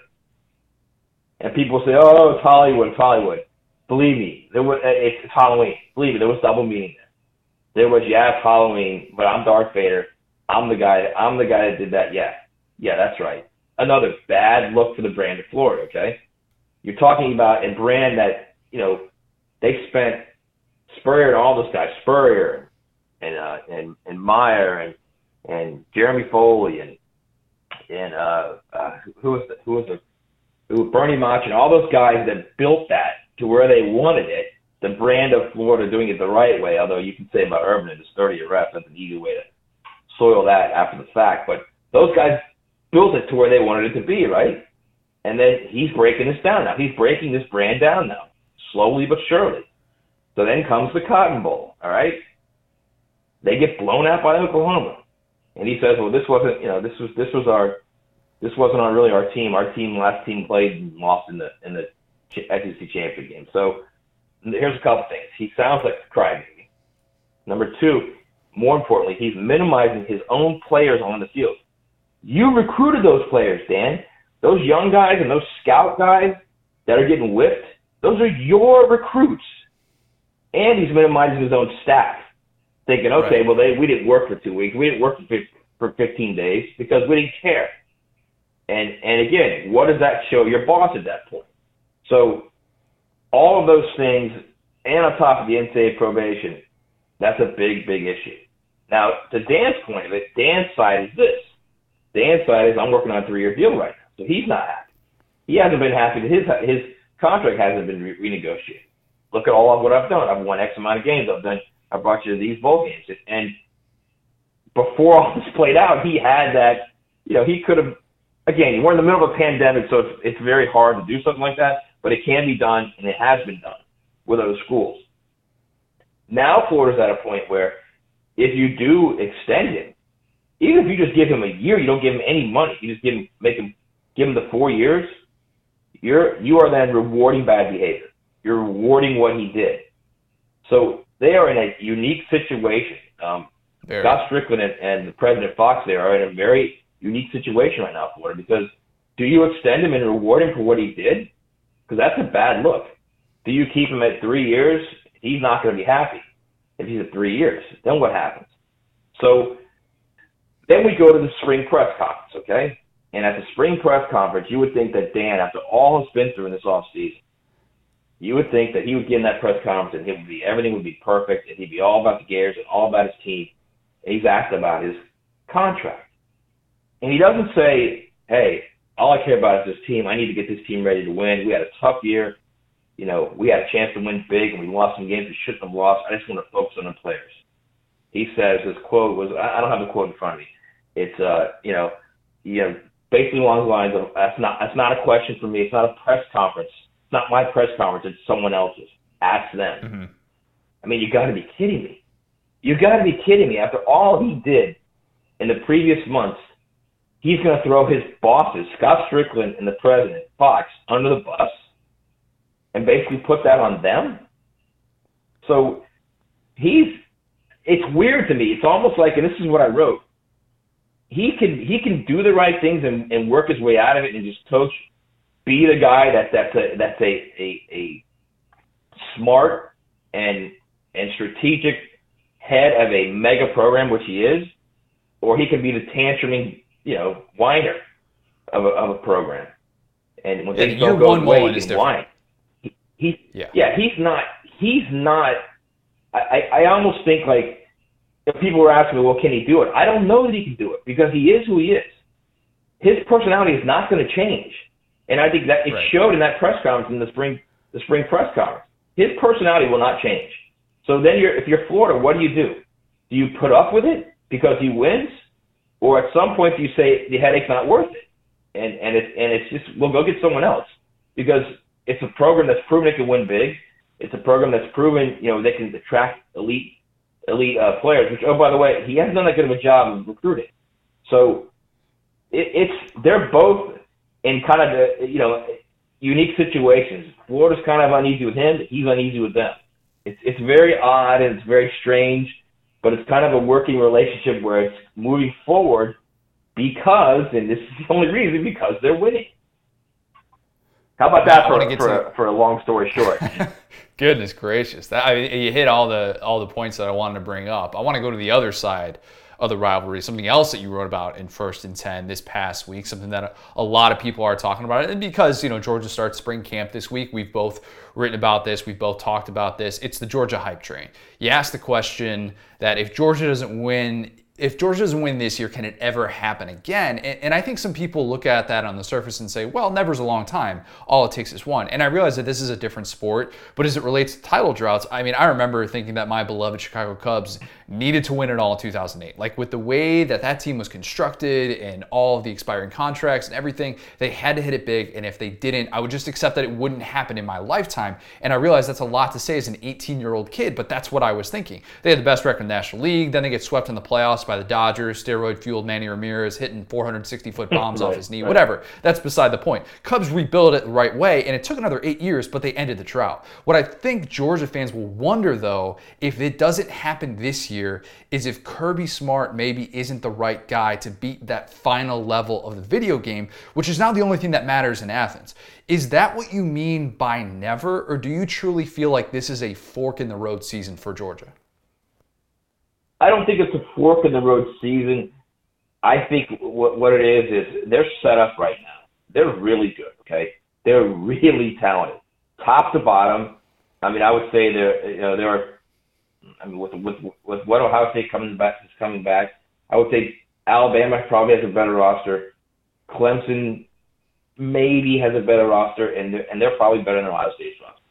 And people say, oh, it's Hollywood, it's Hollywood. Believe me, there was, it's, it's Halloween. Believe me, there was double meaning there. There was, yeah, it's Halloween, but I'm Darth Vader. I'm the guy, I'm the guy that did that. Yeah. Yeah, that's right. Another bad look for the brand of Florida, okay? You're talking about a brand that, you know, they spent Spurrier and all those guys, Spurrier and uh, and and Meyer and and Jeremy Foley and and uh, uh, who was the, who was the who Bernie Mach and all those guys that built that to where they wanted it. The brand of Florida doing it the right way, although you can say about Urban and his 30 arrests, that's an easy way to soil that after the fact. But those guys built it to where they wanted it to be, right? And then he's breaking this down now. He's breaking this brand down now, slowly but surely. So then comes the Cotton Bowl, all right? They get blown out by Oklahoma. And he says, well, this wasn't, you know, this was, this was our, this wasn't our, really our team. Our team, last team played and lost in the, in the SEC championship game. So here's a couple things. He sounds like a crybaby. Number two, more importantly, he's minimizing his own players on the field. You recruited those players, Dan. Those young guys and those scout guys that are getting whipped, those are your recruits. And he's minimizing his own staff, thinking, okay, right. well, they, we didn't work for two weeks. We didn't work for, for 15 days because we didn't care. And, and again, what does that show your boss at that point? So all of those things, and on top of the NCAA probation, that's a big, big issue. Now, to Dan's point of it, Dan's side is this. Dan's side is I'm working on a three-year deal right now, so he's not happy. He hasn't been happy that his his contract hasn't been re- renegotiated. Look at all of what I've done. I've won X amount of games. I've done. I brought you to these bowl games, and before all this played out, he had that. You know, he could have. Again, we're in the middle of a pandemic, so it's it's very hard to do something like that. But it can be done, and it has been done with those schools. Now Florida's at a point where if you do extend him, even if you just give him a year, you don't give him any money. You just give him, make him, give him the four years. You're you are then rewarding bad behavior. You're rewarding what he did. So they are in a unique situation. Um, Scott Stricklin and, and President Fuchs there are in a very unique situation right now, Florida, because do you extend him and reward him for what he did? Because that's a bad look. Do you keep him at three years? He's not going to be happy if he's at three years. Then what happens? So then we go to the spring press conference, okay? And at the spring press conference, you would think that Dan, after all he's been through in this off season, you would think that he would get in that press conference and it would be everything would be perfect and he'd be all about the Gators and all about his team. And he's asked about his contract. And he doesn't say, Hey, all I care about is this team. I need to get this team ready to win. We had a tough year. You know, we had a chance to win big and we lost some games we shouldn't have lost. I just want to focus on the players. He says his quote was I don't have the quote in front of me. It's uh, you know, you know, basically along the lines of that's not that's not a question for me. It's not a press conference. It's not my press conference. It's someone else's. Ask them. Mm-hmm. I mean, you got to be kidding me. You got to be kidding me. After all he did in the previous months, he's going to throw his bosses, Scott Stricklin and the president, Fuchs, under the bus and basically put that on them. So he's it's weird to me. It's almost like, and this is what I wrote. He can he can do the right things and, and work his way out of it and just coach, be the guy that that's a that's a a, a smart and and strategic head of a mega program, which he is, or he can be the tantruming you know whiner of a, of a program. And when yeah, things don't go away, he can whine. He, he yeah. yeah he's not he's not I, I almost think like if people were asking me, well, can he do it? I don't know that he can do it because he is who he is. His personality is not going to change, and I think that it right. showed in that press conference in the spring the spring press conference. His personality will not change. So then, you're if you're Florida, what do you do? Do you put up with it because he wins, or at some point do you say the headache's not worth it, and and it's and it's just we'll go get someone else because it's a program that's proven it can win big. It's a program that's proven, you know, they can attract elite elite uh, players. Which, oh, by the way, he hasn't done that good of a job of recruiting. So it, it's they're both in kind of the you know unique situations. Florida's kind of uneasy with him. He's uneasy with them. It's it's very odd and it's very strange, but it's kind of a working relationship where it's moving forward because, and this is the only reason, because they're winning. How about that for, for, to... a, for a long story short? Goodness gracious! That, I mean, you hit all the all the points that I wanted to bring up. I want to go to the other side of the rivalry. Something else that you wrote about in First and Ten this past week. Something that a, lot of people are talking about, and because you know Georgia starts spring camp this week, we've both written about this. We've both talked about this. It's the Georgia hype train. You asked the question that if Georgia doesn't win if Georgia doesn't win this year, can it ever happen again? And, and, I think some people look at that on the surface and say, well, never's a long time. All it takes is one. And I realize that this is a different sport, but as it relates to title droughts, I mean, I remember thinking that my beloved Chicago Cubs needed to win it all in 2008. Like with the way that that team was constructed and all the expiring contracts and everything, they had to hit it big. And if they didn't, I would just accept that it wouldn't happen in my lifetime. And I realize that's a lot to say as an 18 year old kid, but that's what I was thinking. They had the best record in the National League, then they get swept in the playoffs by the Dodgers, steroid fueled Manny Ramirez hitting 460 foot bombs right, off his knee, right. whatever. That's beside the point. Cubs rebuilt it the right way, and it took another eight years, but they ended the drought. What I think Georgia fans will wonder, though, if it doesn't happen this year, is if Kirby Smart maybe isn't the right guy to beat that final level of the video game, which is now the only thing that matters in Athens. Is that what you mean by never, or do you truly feel like this is a fork in the road season for Georgia? I don't think it's a fork in the road season. I think what, what it is is they're set up right now. They're really good. Okay, they're really talented, top to bottom. I mean, I would say they're you know they're. I mean, with with with what Ohio State coming back is coming back, I would say Alabama probably has a better roster. Clemson maybe has a better roster, and they're, and they're probably better than Ohio State's roster.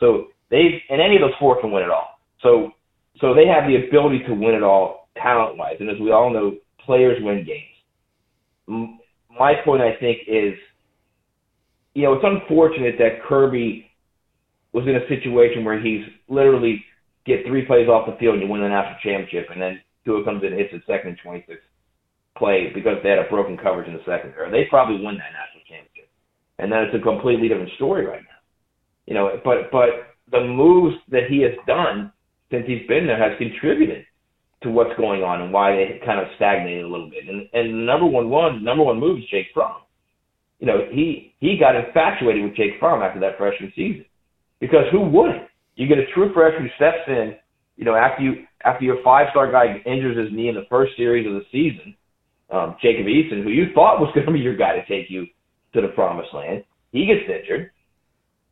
So they and any of those four can win it all. So so they have the ability to win it all talent wise. And as we all know, players win games. My point, I think, is you know, it's unfortunate that Kirby was in a situation where he's literally get three plays off the field and you win the national championship, and then Tua comes in and hits his second 26 play because they had a broken coverage in the second. Or they probably win that national championship, and then it's a completely different story right now. You know, but but the moves that he has done since he's been there has contributed to what's going on and why they kind of stagnated a little bit. And and number one one number one move is Jake Fromm. You know, he he got infatuated with Jake Fromm after that freshman season. Because who wouldn't? You get a true freshman who steps in, you know, after you after your five star guy injures his knee in the first series of the season, um, Jacob Eason, who you thought was going to be your guy to take you to the promised land, he gets injured.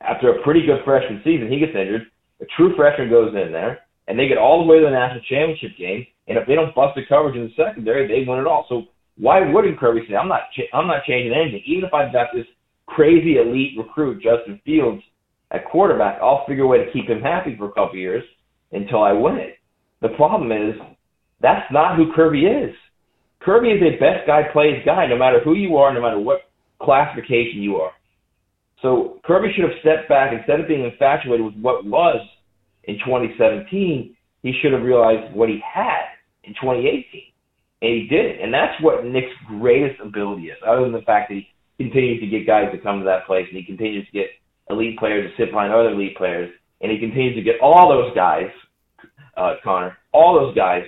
After a pretty good freshman season, he gets injured. A true freshman goes in there and they get all the way to the national championship game. And if they don't bust the coverage in the secondary, they win it all. So why wouldn't Kirby say, "I'm not, ch- I'm not changing anything, even if I've got this crazy elite recruit, Justin Fields, at quarterback, I'll figure a way to keep him happy for a couple years until I win it." The problem is that's not who Kirby is. Kirby is a best guy plays guy, no matter who you are, no matter what classification you are. So Kirby should have stepped back instead of being infatuated with what was in 2017, he should have realized what he had in 2018. And he didn't. And that's what Nick's greatest ability is, other than the fact that he continues to get guys to come to that place and he continues to get elite players to sit behind other elite players. And he continues to get all those guys, uh, Connor, all those guys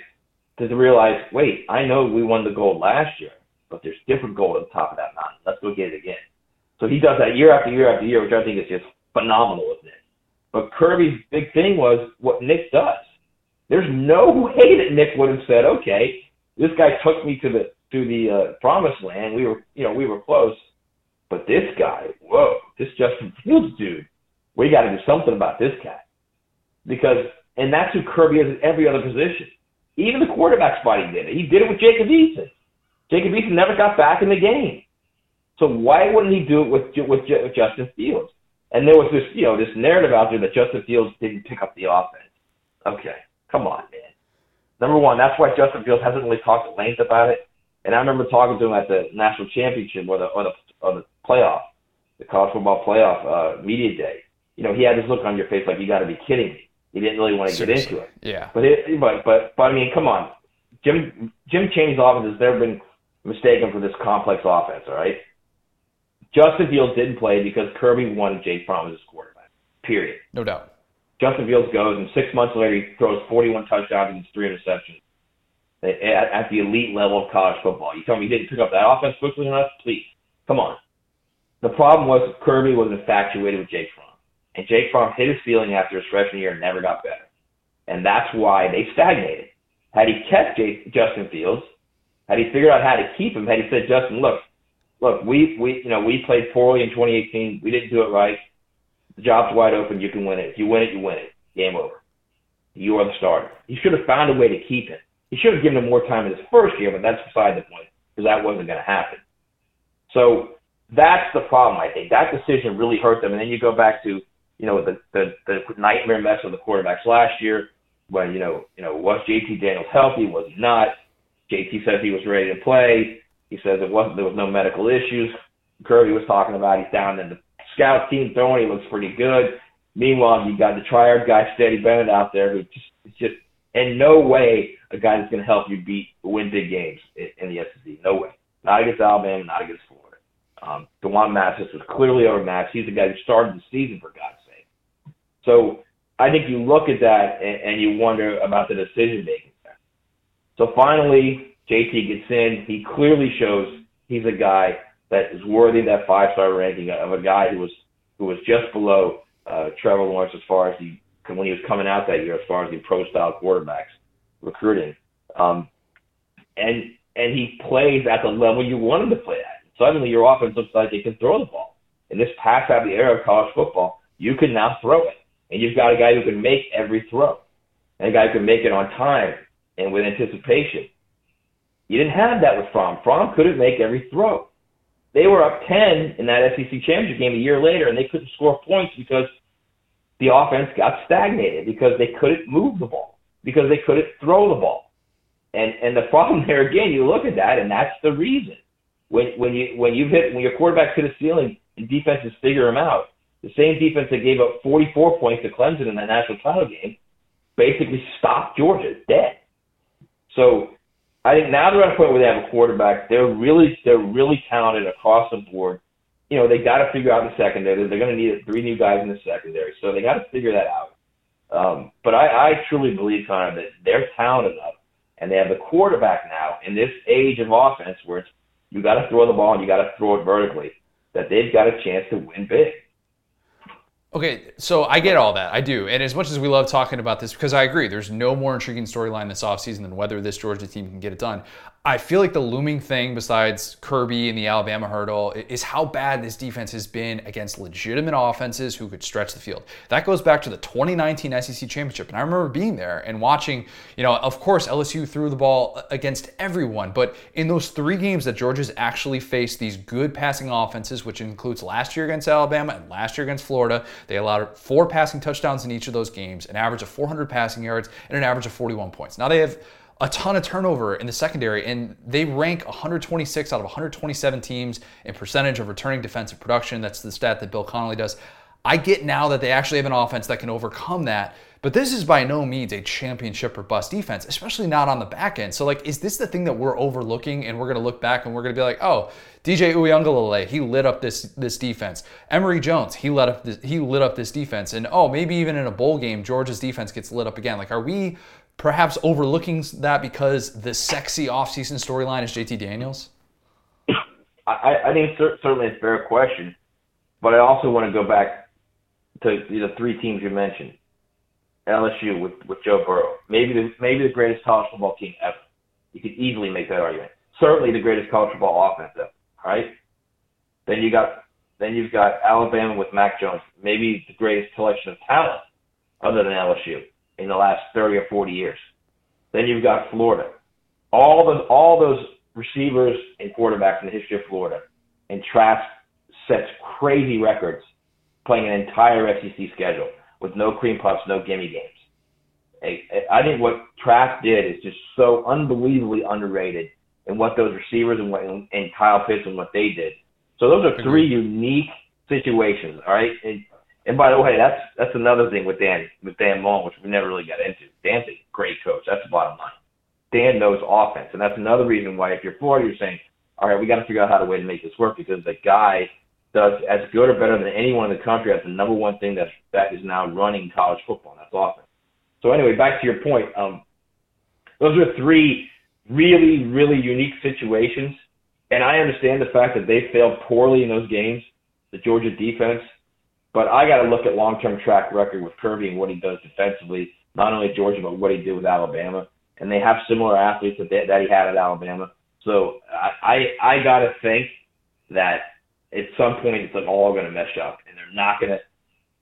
to realize, wait, I know we won the gold last year, but there's different gold the top of that mountain. Let's go get it again. So he does that year after year after year, which I think is just phenomenal with Nick. But Kirby's big thing was what Nick does. There's no way that Nick would have said, "Okay, this guy took me to the to the uh, promised land. We were, you know, we were close, but this guy, whoa, this Justin Fields dude, we got to do something about this guy." Because, and that's who Kirby is at every other position. Even the quarterback spot, he did it. He did it with Jacob Eason. Jacob Eason never got back in the game. So why wouldn't he do it with, with Justin Fields? And there was this, you know, this narrative out there that Justin Fields didn't pick up the offense. Okay, come on, man. Number one, that's why Justin Fields hasn't really talked at length about it. And I remember talking to him at the national championship or the or the or the playoff, the college football playoff uh, media day. You know, he had this look on your face like you got to be kidding me. He didn't really want to get into it. Yeah. But it, but but but I mean, come on, Jim Jim Chaney's offense has never been mistaken for this complex offense. All right. Justin Fields didn't play because Kirby wanted Jake Fromm as his quarterback. Period. No doubt. Justin Fields goes, and six months later, he throws 41 touchdowns and three interceptions at, at the elite level of college football. You tell me he didn't pick up that offense quickly enough? Please, come on. The problem was Kirby was infatuated with Jake Fromm, and Jake Fromm hit his ceiling after his freshman year and never got better, and that's why they stagnated. Had he kept Jake, Justin Fields, had he figured out how to keep him, had he said, Justin, look, look, we we you know we played poorly in 2018. We didn't do it right. The job's wide open. You can win it. If you win it, you win it. Game over. You are the starter. He should have found a way to keep him. He should have given him more time in his first year, but that's beside the point because that wasn't going to happen. So that's the problem, I think. That decision really hurt them. And then you go back to, you know, the the, the nightmare mess with the quarterbacks last year when, you know, you know, was JT Daniels healthy? Was he not? JT says he was ready to play. He says it wasn't there was no medical issues. Kirby was talking about he's down in the scout team throwing, he looks pretty good. Meanwhile, you got the triad guy Stetson Bennett out there who just just in no way a guy that's going to help you beat win big games in, in the SEC. No way. Not against Alabama, not against Florida. Um, D'Wan Mathis was clearly overmatched. He's the guy who started the season, for God's sake. So I think you look at that and, and you wonder about the decision making. So finally, JT gets in. He clearly shows he's a guy that is worthy of that five star ranking of a guy who was who was just below uh, Trevor Lawrence as far as the when he was coming out that year as far as the pro style quarterbacks recruiting. Um, and and he plays at the level you want him to play at suddenly your offense looks like it can throw the ball. In this pass happy era of college football, you can now throw it. And you've got a guy who can make every throw. And a guy who can make it on time and with anticipation. You didn't have that with Fromm. Fromm couldn't make every throw. They were up 10 in that SEC championship game a year later, and they couldn't score points because the offense got stagnated because they couldn't move the ball, because they couldn't throw the ball. And and the problem there again, you look at that, and that's the reason when when you when you hit when your quarterbacks hit a ceiling and defenses figure them out, the same defense that gave up 44 points to Clemson in that national title game basically stopped Georgia dead. So I think now they're at a point where they have a quarterback. They're really they're really talented across the board. You know they got to figure out the secondary. They're going to need three new guys in the secondary, so they got to figure that out. Um, but I, I truly believe, Connor, that they're talented enough, and they have the quarterback now in this age of offense where it's you got to throw the ball and you got to throw it vertically. That they've got a chance to win big. Okay, so I get all that. I do. And as much as we love talking about this, because I agree, there's no more intriguing storyline this offseason than whether this Georgia team can get it done. I feel like the looming thing besides Kirby and the Alabama hurdle is how bad this defense has been against legitimate offenses who could stretch the field. That goes back to the 2019 SEC championship. And I remember being there and watching, you know, of course, LSU threw the ball against everyone. But in those three games that Georgia's actually faced these good passing offenses, which includes last year against Alabama and last year against Florida, they allowed four passing touchdowns in each of those games, an average of 400 passing yards, and an average of 41 points. Now they have a ton of turnover in the secondary, and they rank 126 out of 127 teams in percentage of returning defensive production. That's the stat that Bill Connelly does. I get now that they actually have an offense that can overcome that, but this is by no means a championship or bust defense, especially not on the back end. So, like, is this the thing that we're overlooking and we're going to look back and we're going to be like, oh, DJ Uiagalelei, he lit up this this defense. Emory Jones, he lit up this, he lit up this defense, and oh, maybe even in a bowl game, Georgia's defense gets lit up again. Like, are we perhaps overlooking that because the sexy offseason storyline is JT Daniels? I, I think certainly it's a fair question, but I also want to go back to the three teams you mentioned. LSU with, with Joe Burrow, maybe the maybe the greatest college football team ever. You could easily make that argument. Certainly the greatest college football offense ever. Right? Then you got then you've got Alabama with Mac Jones, maybe the greatest collection of talent other than LSU in the last 30 or 40 years. Then you've got Florida. All the all those receivers and quarterbacks in the history of Florida, and Trask sets crazy records playing an entire SEC schedule with no cream puffs, no gimme games. I think what Trask did is just so unbelievably underrated in what those receivers and, what, and Kyle Pitts and what they did. So those are three unique situations, all right? And and by the way, that's that's another thing with Dan with Dan Mullen, which we never really got into. Dan's a great coach. That's the bottom line. Dan knows offense, and that's another reason why if you're Florida, you're saying, all right, we got to figure out how to way to make this work because the guy does as good or better than anyone in the country. That's the number one thing that that is now running college football. And that's offense. So anyway, back to your point. Um, those are three really, really unique situations, and I understand the fact that they failed poorly in those games. The Georgia defense but I got to look at long-term track record with Kirby and what he does defensively, not only at Georgia but what he did with Alabama. And they have similar athletes that, they, that he had at Alabama. So I I, I got to think that at some point it's like all going to mesh up, and they're not going to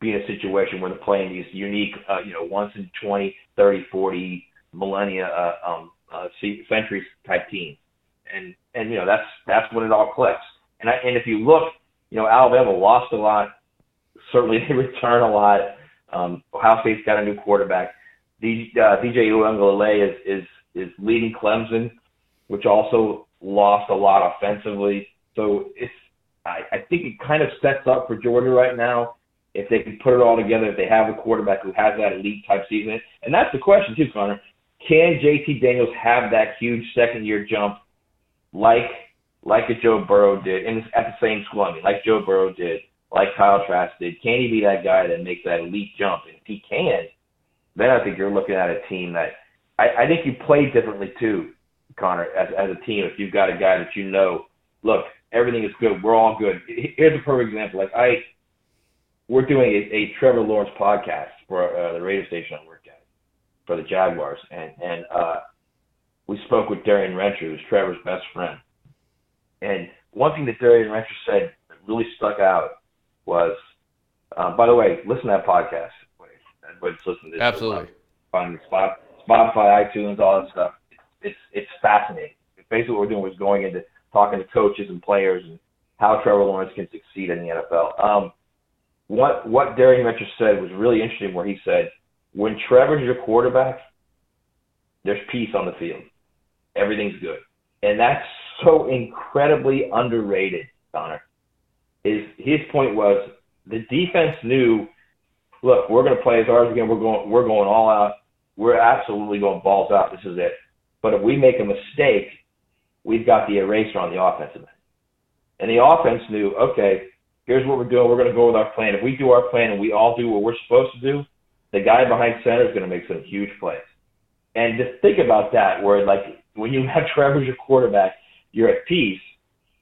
be in a situation where they're playing these unique, uh, you know, once in 20, 30, 40 millennia uh, um, uh, century type teams, and and you know that's that's when it all clicks. And I, and if you look, you know Alabama lost a lot. Certainly they return a lot. Um, Ohio State's got a new quarterback. DJ, uh, DJ Uiagalelei is is is leading Clemson, which also lost a lot offensively. So it's I, I think it kind of sets up for Georgia right now if they can put it all together, if they have a quarterback who has that elite type season. And that's the question too, Connor. Can JT Daniels have that huge second year jump like like a Joe Burrow did, and at the same school, I mean, like Joe Burrow did, like Kyle Trask did? Can he be that guy that makes that elite jump? And if he can, then I think you're looking at a team that I, I think you play differently too, Connor, as as a team. If you've got a guy that you know, look, everything is good, we're all good. Here's a perfect example. Like I we're doing a, a Trevor Lawrence podcast for uh, the radio station I work at for the Jaguars, and and uh, we spoke with Darien Rencher, who's Trevor's best friend. And one thing that Darien Rencher said really stuck out was, uh, by the way, listen to that podcast. Everybody's listening to this. Absolutely. Find Spot, Spotify, iTunes, all that stuff. It's it's fascinating. Basically, what we're doing was going into talking to coaches and players and how Trevor Lawrence can succeed in the NFL. Um, what what Darien Rencher said was really interesting. Where he said, when Trevor's your quarterback, there's peace on the field. Everything's good, and that's so incredibly underrated. Connor, is his point was the defense knew. Look, we're going to play as hard as. We're going. We're going all out. We're absolutely going balls out. This is it. But if we make a mistake, we've got the eraser on the offensive end. And the offense knew, okay, here's what we're doing. We're going to go with our plan. If we do our plan and we all do what we're supposed to do, the guy behind center is going to make some huge plays. And just think about that, where like when you have Trevor as your quarterback, you're at peace.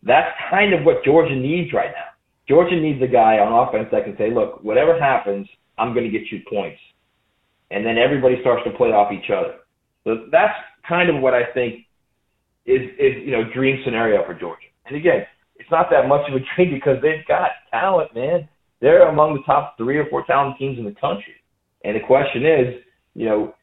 That's kind of what Georgia needs right now. Georgia needs a guy on offense that can say, look, whatever happens, I'm going to get you points. And then everybody starts to play off each other. So that's kind of what I think is, is you know, dream scenario for Georgia. And again, it's not that much of a dream because they've got talent, man. They're among the top three or four talent teams in the country. And the question is, you know,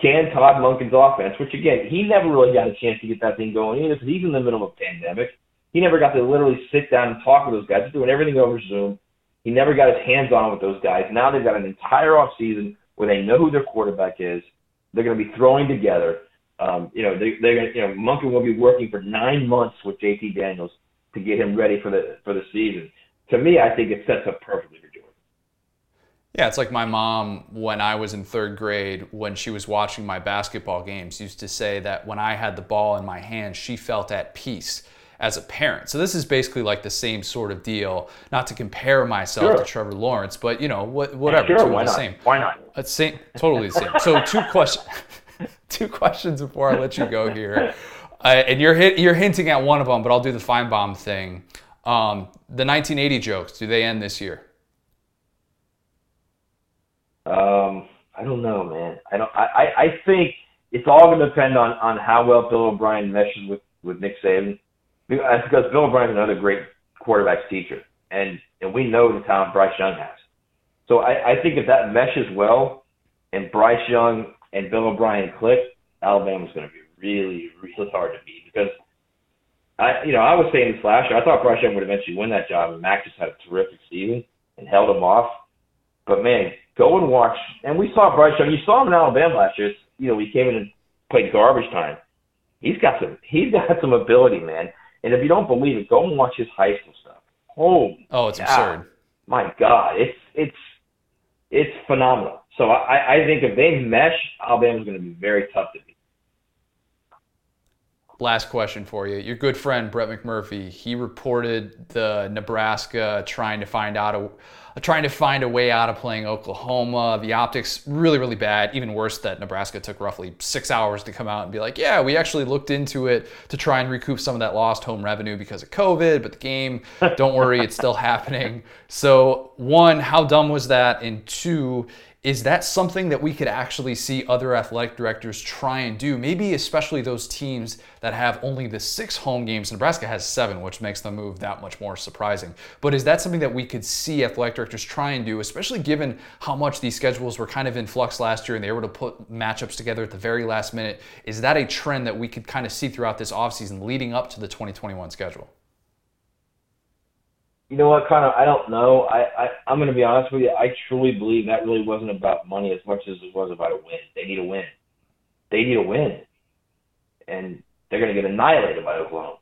can Todd Monken's offense, which again, he never really got a chance to get that thing going either because he's in the middle of a pandemic. He never got to literally sit down and talk with those guys. He's doing everything over Zoom. He never got his hands on with those guys. Now they've got an entire off season where they know who their quarterback is. They're going to be throwing together. Um, you know, they, they're going to, you know, Monken will be working for nine months with JT Daniels to get him ready for the for the season. To me, I think it sets up perfectly for Georgia. Yeah, it's like my mom when I was in third grade, when she was watching my basketball games, used to say that when I had the ball in my hand, she felt at peace as a parent. So this is basically like the same sort of deal. Not to compare myself sure. to Trevor Lawrence, but you know, what, whatever. Sure, why the not? same. Why not? It's same, totally the same. So two questions. two questions before I let you go here. Uh, and you're hit, you're hinting at one of them, but I'll do the Finebaum thing. Um, the 1980 jokes, do they end this year? Um, I don't know, man. I don't. I, I, I think it's all going to depend on on how well Bill O'Brien meshes with with Nick Saban, because Bill O'Brien's another great quarterbacks teacher, and and we know the talent Bryce Young has. So I, I think if that meshes well, and Bryce Young and Bill O'Brien click, Alabama's going to be really, really hard to beat because I, you know, I was saying this last year. I thought Bryce Young would eventually win that job, and Mac just had a terrific season and held him off. But man, go and watch. And we saw Bryce Young. You saw him in Alabama last year. You know, he came in and played garbage time. He's got some. He's got some ability, man. And if you don't believe it, go and watch his high school stuff. Oh, oh, it's God. absurd. My God, it's it's it's phenomenal. So I, I think if they mesh, Alabama's going to be very tough to beat last question for you. Your good friend Brett McMurphy, he reported the Nebraska trying to find out a trying to find a way out of playing Oklahoma. The optics really, really bad. Even worse that Nebraska took roughly six hours to come out and be like, yeah, we actually looked into it to try and recoup some of that lost home revenue because of COVID, but the game, don't worry, it's still happening. So one, how dumb was that? And two, Is that something that we could actually see other athletic directors try and do? Maybe especially those teams that have only the six home games. Nebraska has seven, which makes the move that much more surprising. But is that something that we could see athletic directors try and do, especially given how much these schedules were kind of in flux last year and they were able to put matchups together at the very last minute? Is that a trend that we could kind of see throughout this offseason leading up to the 2021 schedule? You know what, Connor? I don't know. I, I I'm going to be honest with you. I truly believe that really wasn't about money as much as it was about a win. They need a win. They need a win, and they're going to get annihilated by Oklahoma.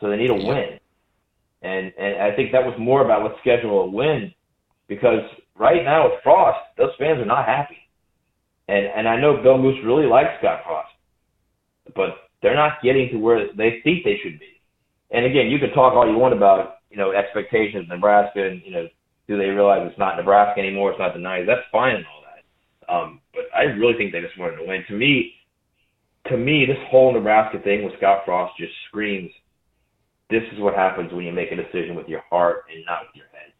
So they need a win, and and I think that was more about let's schedule a win, because right now with Frost, those fans are not happy, and and I know Bill Moos really likes Scott Frost, but they're not getting to where they think they should be. And again, you can talk all you want about you know, expectations Nebraska and, you know, do they realize it's not Nebraska anymore, it's not the 90s. That's fine and all that. Um, but I really think they just wanted to win. To me, to me, this whole Nebraska thing with Scott Frost just screams this is what happens when you make a decision with your heart and not with your head.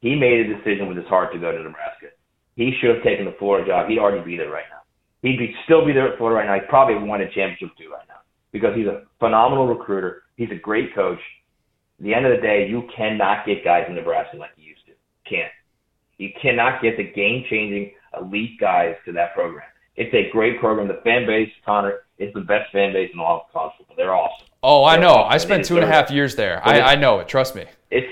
He made a decision with his heart to go to Nebraska. He should have taken the Florida job. He'd already be there right now. He'd be still be there at Florida right now. He'd probably won a championship too right now because he's a phenomenal recruiter. He's a great coach. At the end of the day, you cannot get guys in Nebraska like you used to. Can't. You cannot get the game changing elite guys to that program. It's a great program. The fan base, Connor, is the best fan base in all of college football. They're awesome. Oh, I know. Awesome. I spent two and a half years there. I, I know it. Trust me. It's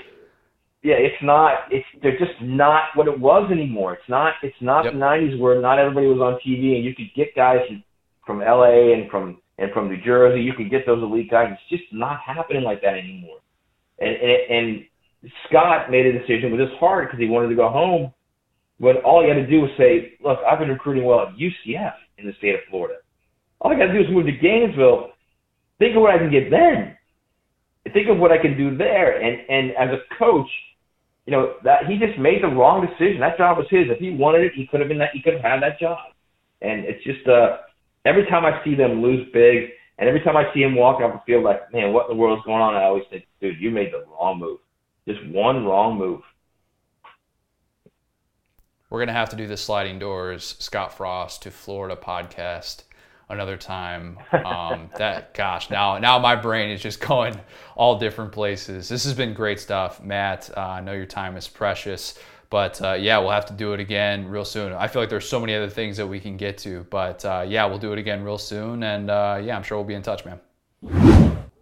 yeah, it's not. It's they're just not what it was anymore. It's not. It's not yep. the '90s where not everybody was on TV and you could get guys from, from LA and from and from New Jersey. You could get those elite guys. It's just not happening like that anymore. And, and, and Scott made a decision with his heart because he wanted to go home. But all he had to do was say, "Look, I've been recruiting well at UCF in the state of Florida. All I got to do is move to Gainesville. Think of what I can get then. Think of what I can do there." And and as a coach, you know that he just made the wrong decision. That job was his. If he wanted it, he could have been that. He could have had that job. And it's just uh, every time I see them lose big and every time I see him walk off the field, like, man, what in the world is going on? I always think, dude, you made the wrong move. Just one wrong move. We're gonna have to do the sliding doors, Scott Frost to Florida podcast another time. Um, that gosh, now now my brain is just going all different places. This has been great stuff, Matt. Uh, I know your time is precious. But uh, yeah, we'll have to do it again real soon. I feel like there's so many other things that we can get to. But uh, yeah, we'll do it again real soon. And uh, yeah, I'm sure we'll be in touch, man.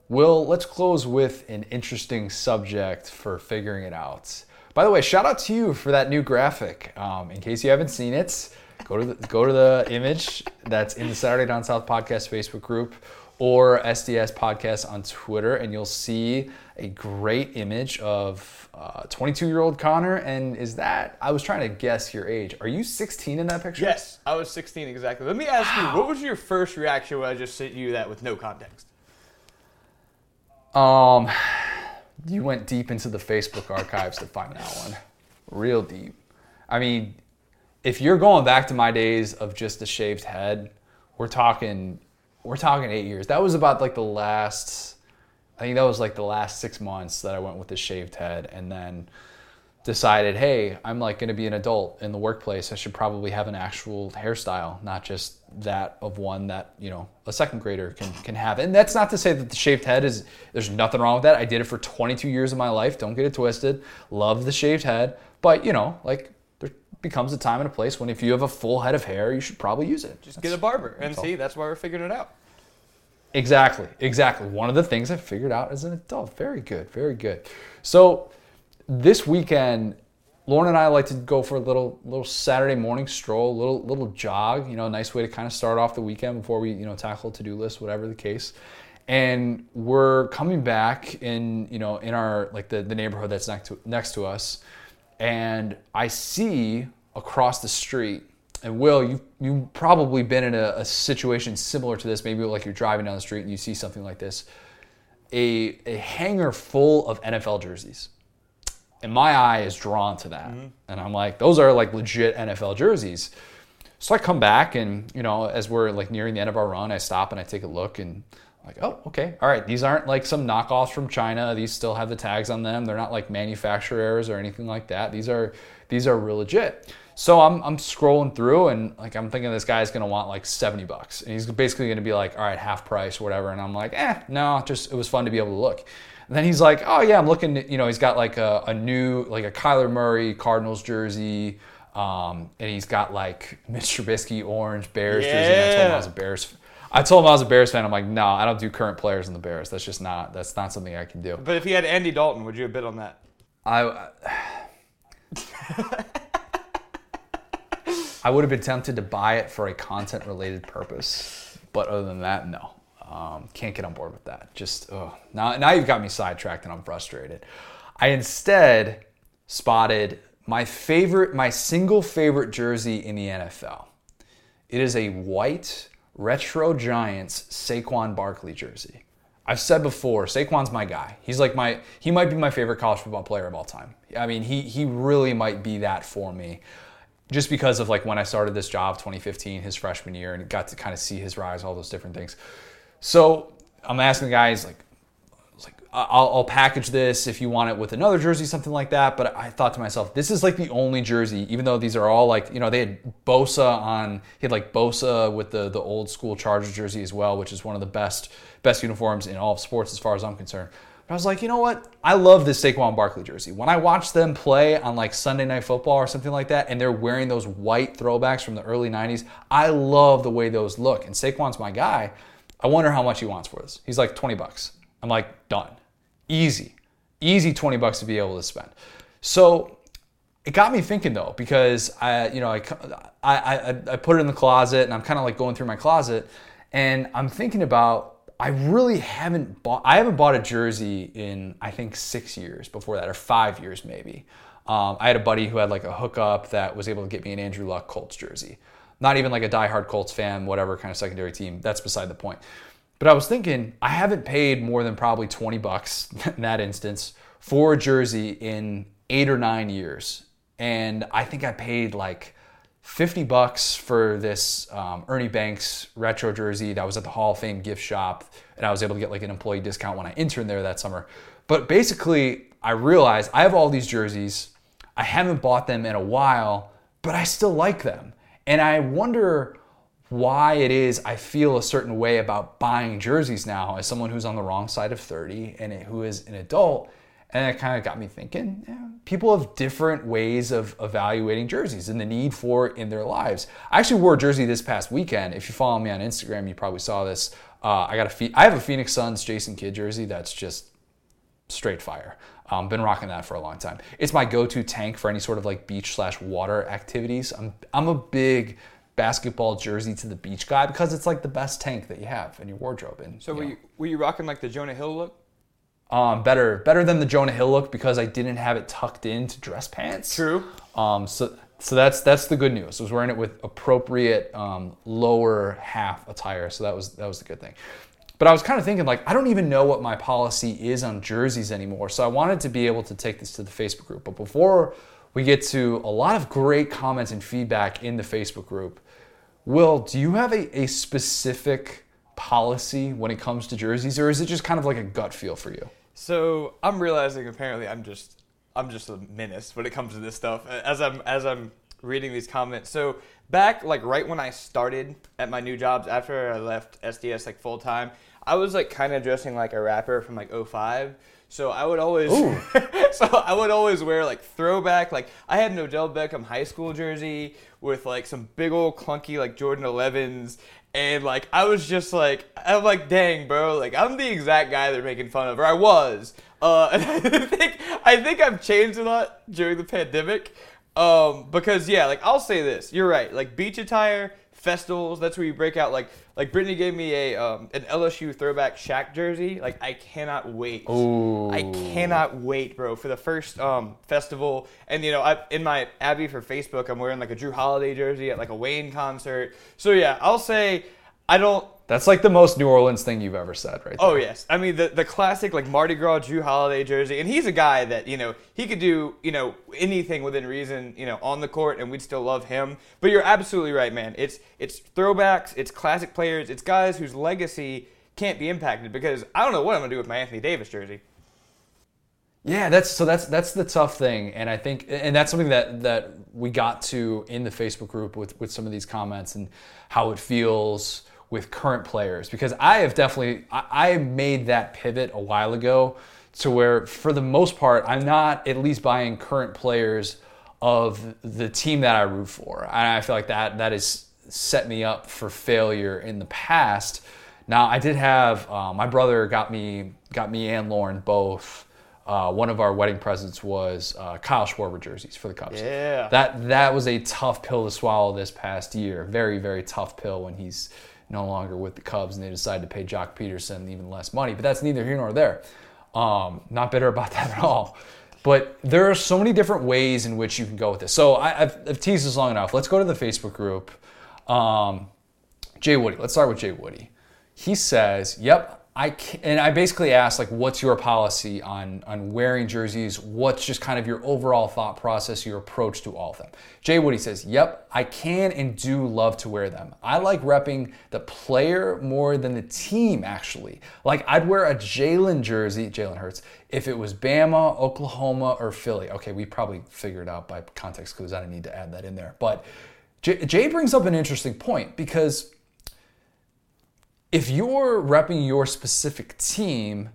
Will, let's close with an interesting subject for figuring it out. By the way, shout out to you for that new graphic. Um, in case you haven't seen it, go to the, go to the image that's in the Saturday Down South podcast Facebook group or SDS podcast on Twitter, and you'll see a great image of 22 uh, year old Connor. And is that, I was trying to guess your age. Are you 16 in that picture? Yes, I was 16 exactly. Let me ask wow. you, what was your first reaction when I just sent you that with no context? Um, you went deep into the Facebook archives to find that one. Real deep. I mean, if you're going back to my days of just a shaved head, we're talking, we're talking eight years. That was about like the last I think that was like the last six months that I went with the shaved head and then decided, hey, I'm like going to be an adult in the workplace. I should probably have an actual hairstyle, not just that of one that, you know, a second grader can, can have. And that's not to say that the shaved head is, there's nothing wrong with that. I did it for 22 years of my life. Don't get it twisted. Love the shaved head. But, you know, like there becomes a time and a place when if you have a full head of hair, you should probably use it. Just that's, get a barber and see, that's why we're figuring it out. Exactly, exactly. One of the things I figured out as an adult. Very good, very good. So this weekend, Lauren and I like to go for a little little Saturday morning stroll, little little jog. You know, a nice way to kind of start off the weekend before we you know tackle to do list, whatever the case. And we're coming back in you know in our like the, the neighborhood that's next to next to us, and I see across the street and Will, you've, you've probably been in a, a, situation similar to this, maybe like you're driving down the street and you see something like this a, a hanger full of NFL jerseys. And my eye is drawn to that. Mm-hmm. And I'm like, those are like legit NFL jerseys. So I come back and, you know, as we're like nearing the end of our run, I stop and I take a look and Like, oh, okay, all right. These aren't like some knockoffs from China. These still have the tags on them. They're not like manufacturer errors or anything like that. These are these are real legit. So I'm, I'm scrolling through and like I'm thinking this guy's gonna want like 70 bucks. And he's basically gonna be like, all right, half price or whatever. And I'm like, eh, no, just it was fun to be able to look. And then he's like, oh yeah, I'm looking, you know, he's got like a, a new, like a Kyler Murray Cardinals jersey. Um, and he's got like Mitch Trubisky orange Bears Yeah. jersey. And I told him I was a Bears. I told him I was a Bears fan. I'm like, no, I don't do current players in the Bears. That's just not. That's not something I can do. But if he had Andy Dalton, would you have bid on that? I. I would have been tempted to buy it for a content related purpose, but other than that, no. Um, can't get on board with that. Just ugh. now, now you've got me sidetracked and I'm frustrated. I instead spotted my favorite, my single favorite jersey in the NFL. It is a white retro Giants Saquon Barkley jersey. I've said before, Saquon's my guy. He's like my he might be my favorite college football player of all time. I mean, he he really might be that for me. Just because of like when I started this job 2015, his freshman year, and got to kind of see his rise, all those different things. So I'm asking the guys like, like I'll, I'll package this if you want it with another jersey, something like that. But I thought to myself, this is like the only jersey, even though these are all like, you know, they had Bosa on, he had like Bosa with the the old school Chargers jersey as well, which is one of the best best uniforms in all of sports as far as I'm concerned. I was like, you know what? I love this Saquon Barkley jersey. When I watch them play on like Sunday Night Football or something like that, and they're wearing those white throwbacks from the early '90s, I love the way those look. And Saquon's my guy. I wonder how much he wants for this. He's like 20 bucks. I'm like, done. Easy. Easy 20 bucks to be able to spend. So it got me thinking though, because I, you know, I, I, I, I put it in the closet and I'm kind of like going through my closet and I'm thinking about, I really haven't bought, I haven't bought a jersey in, I think six years before that, or five years maybe. Um, I had a buddy who had like a hookup that was able to get me an Andrew Luck Colts jersey. Not even like a diehard Colts fan, whatever kind of secondary team. That's beside the point. But I was thinking, I haven't paid more than probably 20 bucks in that instance for a jersey in eight or nine years. And I think I paid like 50 bucks for this um, Ernie Banks retro jersey that was at the Hall of Fame gift shop. And I was able to get like an employee discount when I interned there that summer. But basically, I realized I have all these jerseys. I haven't bought them in a while, but I still like them. And I wonder why it is I feel a certain way about buying jerseys now as someone who's on the wrong side of 30 and who is an adult. And it kind of got me thinking, yeah, people have different ways of evaluating jerseys and the need for it in their lives. I actually wore a jersey this past weekend. If you follow me on Instagram, you probably saw this. Uh, I got a I have a Phoenix Suns Jason Kidd jersey that's just straight fire. Um, been rocking that for a long time. It's my go-to tank for any sort of like beach slash water activities. I'm I'm a big basketball jersey to the beach guy because it's like the best tank that you have in your wardrobe. And So you were know, you, were you rocking like the Jonah Hill look? Um, better better than the Jonah Hill look because I didn't have it tucked into dress pants. True. Um, so so that's that's the good news. I was wearing it with appropriate um, lower half attire, so that was that was the good thing. But I was kind of thinking like I don't even know what my policy is on jerseys anymore. So I wanted to be able to take this to the Facebook group. But before we get to a lot of great comments and feedback in the Facebook group, Will, do you have a, a specific policy when it comes to jerseys, or is it just kind of like a gut feel for you? So I'm realizing apparently I'm just I'm just a menace when it comes to this stuff as I'm as I'm reading these comments. So back like right when I started at my new jobs after I left SDS like full time, I was like kind of dressing like a rapper from like 05. So I would always so I would always wear like throwback like I had an Odell Beckham high school jersey with like some big old clunky like Jordan 11s and like I was just like I'm like dang bro like I'm the exact guy they're making fun of or I was. Uh and I think I think I've changed a lot during the pandemic. Um because yeah like I'll say this you're right like beach attire festivals that's where you break out like like Brittany gave me a um an LSU throwback Shaq jersey like I cannot wait I cannot wait, bro, for the first um, festival. And you know, I, in my Abby for Facebook, I'm wearing like a Jrue Holiday jersey at like a Wayne concert. So yeah, I'll say I don't. That's like the most New Orleans thing you've ever said, right? Oh, there. Oh yes, I mean the the classic like Mardi Gras Jrue Holiday jersey, and he's a guy that you know he could do you know anything within reason you know on the court, and we'd still love him. But you're absolutely right, man. It's it's throwbacks, it's classic players, it's guys whose legacy can't be impacted because I don't know what I'm gonna do with my Anthony Davis jersey. Yeah, that's so that's that's the tough thing, and I think, and that's something that that we got to in the Facebook group with with some of these comments and how it feels with current players because I have definitely I, I made that pivot a while ago to where for the most part I'm not at least buying current players of the team that I root for, and I feel like that that has set me up for failure in the past. Now I did have uh, my brother got me got me and Lauren both uh, one of our wedding presents was uh, Kyle Schwarber jerseys for the Cubs. Yeah. That that was a tough pill to swallow this past year. Very very tough pill when he's no longer with the Cubs and they decided to pay Joc Pederson even less money. But that's neither here nor there. Um, not bitter about that at all. But there are so many different ways in which you can go with this. So I, have I've teased this long enough. Let's go to the Facebook group. Um, Jay Woody. Let's start with Jay Woody. He says, "Yep, I and I basically asked like, what's your policy on on wearing jerseys? What's just kind of your overall thought process, your approach to all of them? Jay Woody says, "Yep, I can and do love to wear them. I like repping the player more than the team. Actually, like I'd wear a Jalen jersey, Jalen Hurts, if it was Bama, Oklahoma, or Philly. Okay, we probably figured out by context clues. I didn't need to add that in there, but." Jay brings up an interesting point because if you're repping your specific team,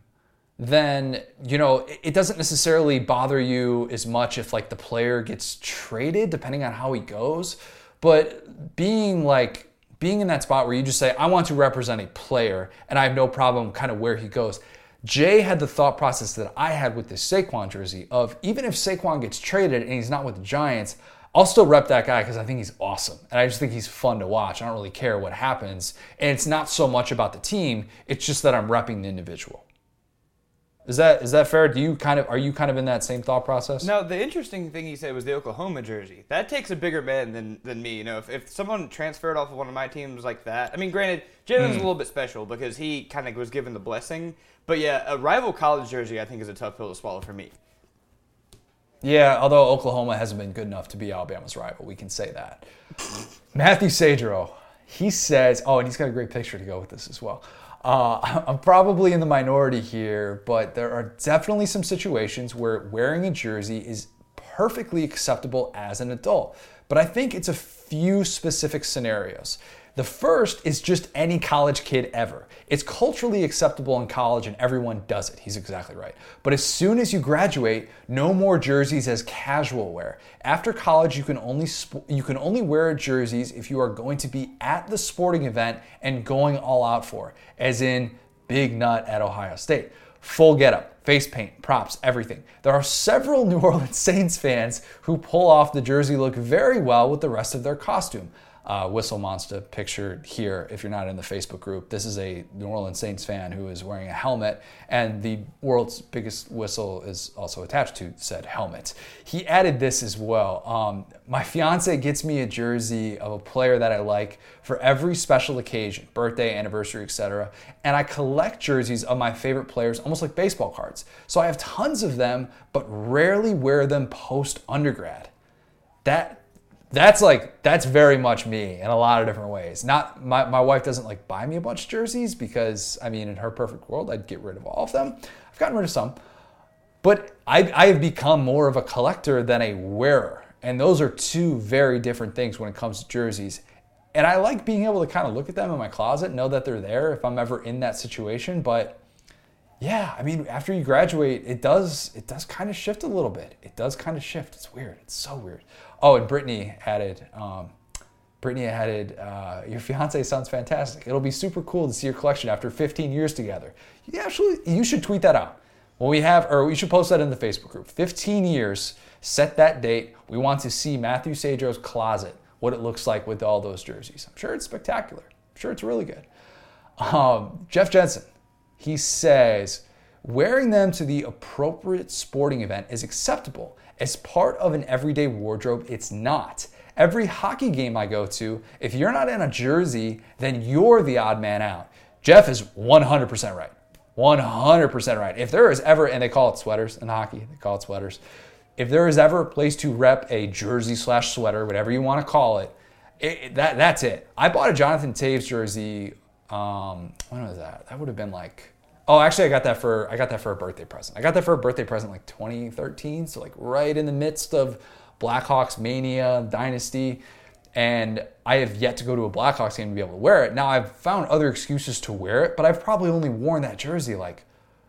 then you know it doesn't necessarily bother you as much if like the player gets traded depending on how he goes. But being like being in that spot where you just say i want to represent a player and i have no problem kind of where he goes. Jay had the thought process that i had with this saquon jersey of even if saquon gets traded and he's not with the giants I'll still rep that guy because I think he's awesome. And I just think he's fun to watch. I don't really care what happens. And it's not so much about the team, it's just that I'm repping the individual. Is that is that fair? Do you kind of are you kind of in that same thought process? No, the interesting thing he said was the Oklahoma jersey. That takes a bigger man than, than me. You know, if, if someone transferred off of one of my teams like that, I mean, granted, Jalen's mm. a little bit special because he kind of was given the blessing. But yeah, a rival college jersey I think is a tough pill to swallow for me. Yeah, although Oklahoma hasn't been good enough to be Alabama's rival, we can say that. Matthew Sadro, he says, oh, and he's got a great picture to go with this as well. Uh, I'm probably in the minority here, but there are definitely some situations where wearing a jersey is perfectly acceptable as an adult. But I think it's a few specific scenarios. The first is just any college kid ever. It's culturally acceptable in college and everyone does it. He's exactly right. But as soon as you graduate, no more jerseys as casual wear. After college, you can only sp- you can only wear jerseys if you are going to be at the sporting event and going all out for, as in big nut at Ohio State. Full getup, face paint, props, everything. There are several New Orleans Saints fans who pull off the jersey look very well with the rest of their costume uh, Whistle Monster picture here if you're not in the Facebook group. This is a New Orleans Saints fan who is wearing a helmet, and the world's biggest whistle is also attached to said helmet. He added this as well. Um, my fiance gets me a jersey of a player that I like for every special occasion, birthday, anniversary, etc. And I collect jerseys of my favorite players almost like baseball cards. So I have tons of them, but rarely wear them post undergrad. That that's like that's very much me in a lot of different ways. Not my, my wife doesn't like buy me a bunch of jerseys because I mean in her perfect world I'd get rid of all of them. I've gotten rid of some. But I, I have become more of a collector than a wearer. And those are two very different things when it comes to jerseys. And I like being able to kind of look at them in my closet, know that they're there if I'm ever in that situation. But yeah, I mean, after you graduate, it does it does kind of shift a little bit. It does kind of shift. It's weird. It's so weird. Oh, and Brittany added, um, Brittany added, uh, your fiance sounds fantastic. It'll be super cool to see your collection after 15 years together. You actually, you should tweet that out. Well, we have, or we should post that in the Facebook group. 15 years, set that date. We want to see Matthew Sadro's closet, what it looks like with all those jerseys. I'm sure it's spectacular. I'm sure it's really good. Um, Jeff Jensen, he says, wearing them to the appropriate sporting event is acceptable as part of an everyday wardrobe, it's not. Every hockey game I go to, if you're not in a jersey, then you're the odd man out. Jeff is 100% right. 100% right. If there is ever, and they call it sweaters in hockey, they call it sweaters. If there is ever a place to rep a jersey slash sweater, whatever you want to call it, it that, that's it. I bought a Jonathan Toews jersey Um, when was that? That would have been like. Oh, actually, I got that for I got that for a birthday present. I got that for a birthday present like 2013, so like right in the midst of Blackhawks mania dynasty, and I have yet to go to a Blackhawks game to be able to wear it. Now I've found other excuses to wear it, but I've probably only worn that jersey like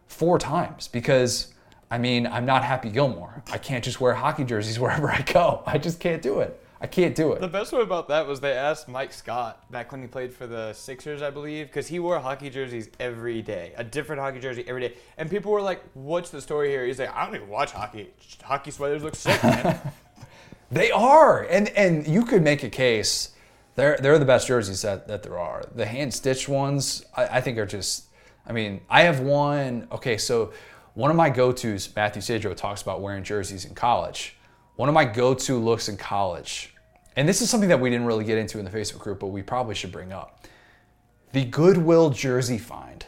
four times because I mean I'm not Happy Gilmore. I can't just wear hockey jerseys wherever I go. I just can't do it. I can't do it. The best part about that was they asked Mike Scott back when he played for the Sixers, I believe, because he wore hockey jerseys every day, a different hockey jersey every day. And people were like, "What's the story here?" He's like, "I don't even watch hockey. Hockey sweaters look sick, man." they are, and and you could make a case. They're they're the best jerseys that, that there are. The hand stitched ones, I, I think, are just. I mean, I have one. Okay, so one of my go tos, Matthew Sadro talks about wearing jerseys in college one of my go to looks in college, and this is something that we didn't really get into in the Facebook group, but we probably should bring up. The Goodwill jersey find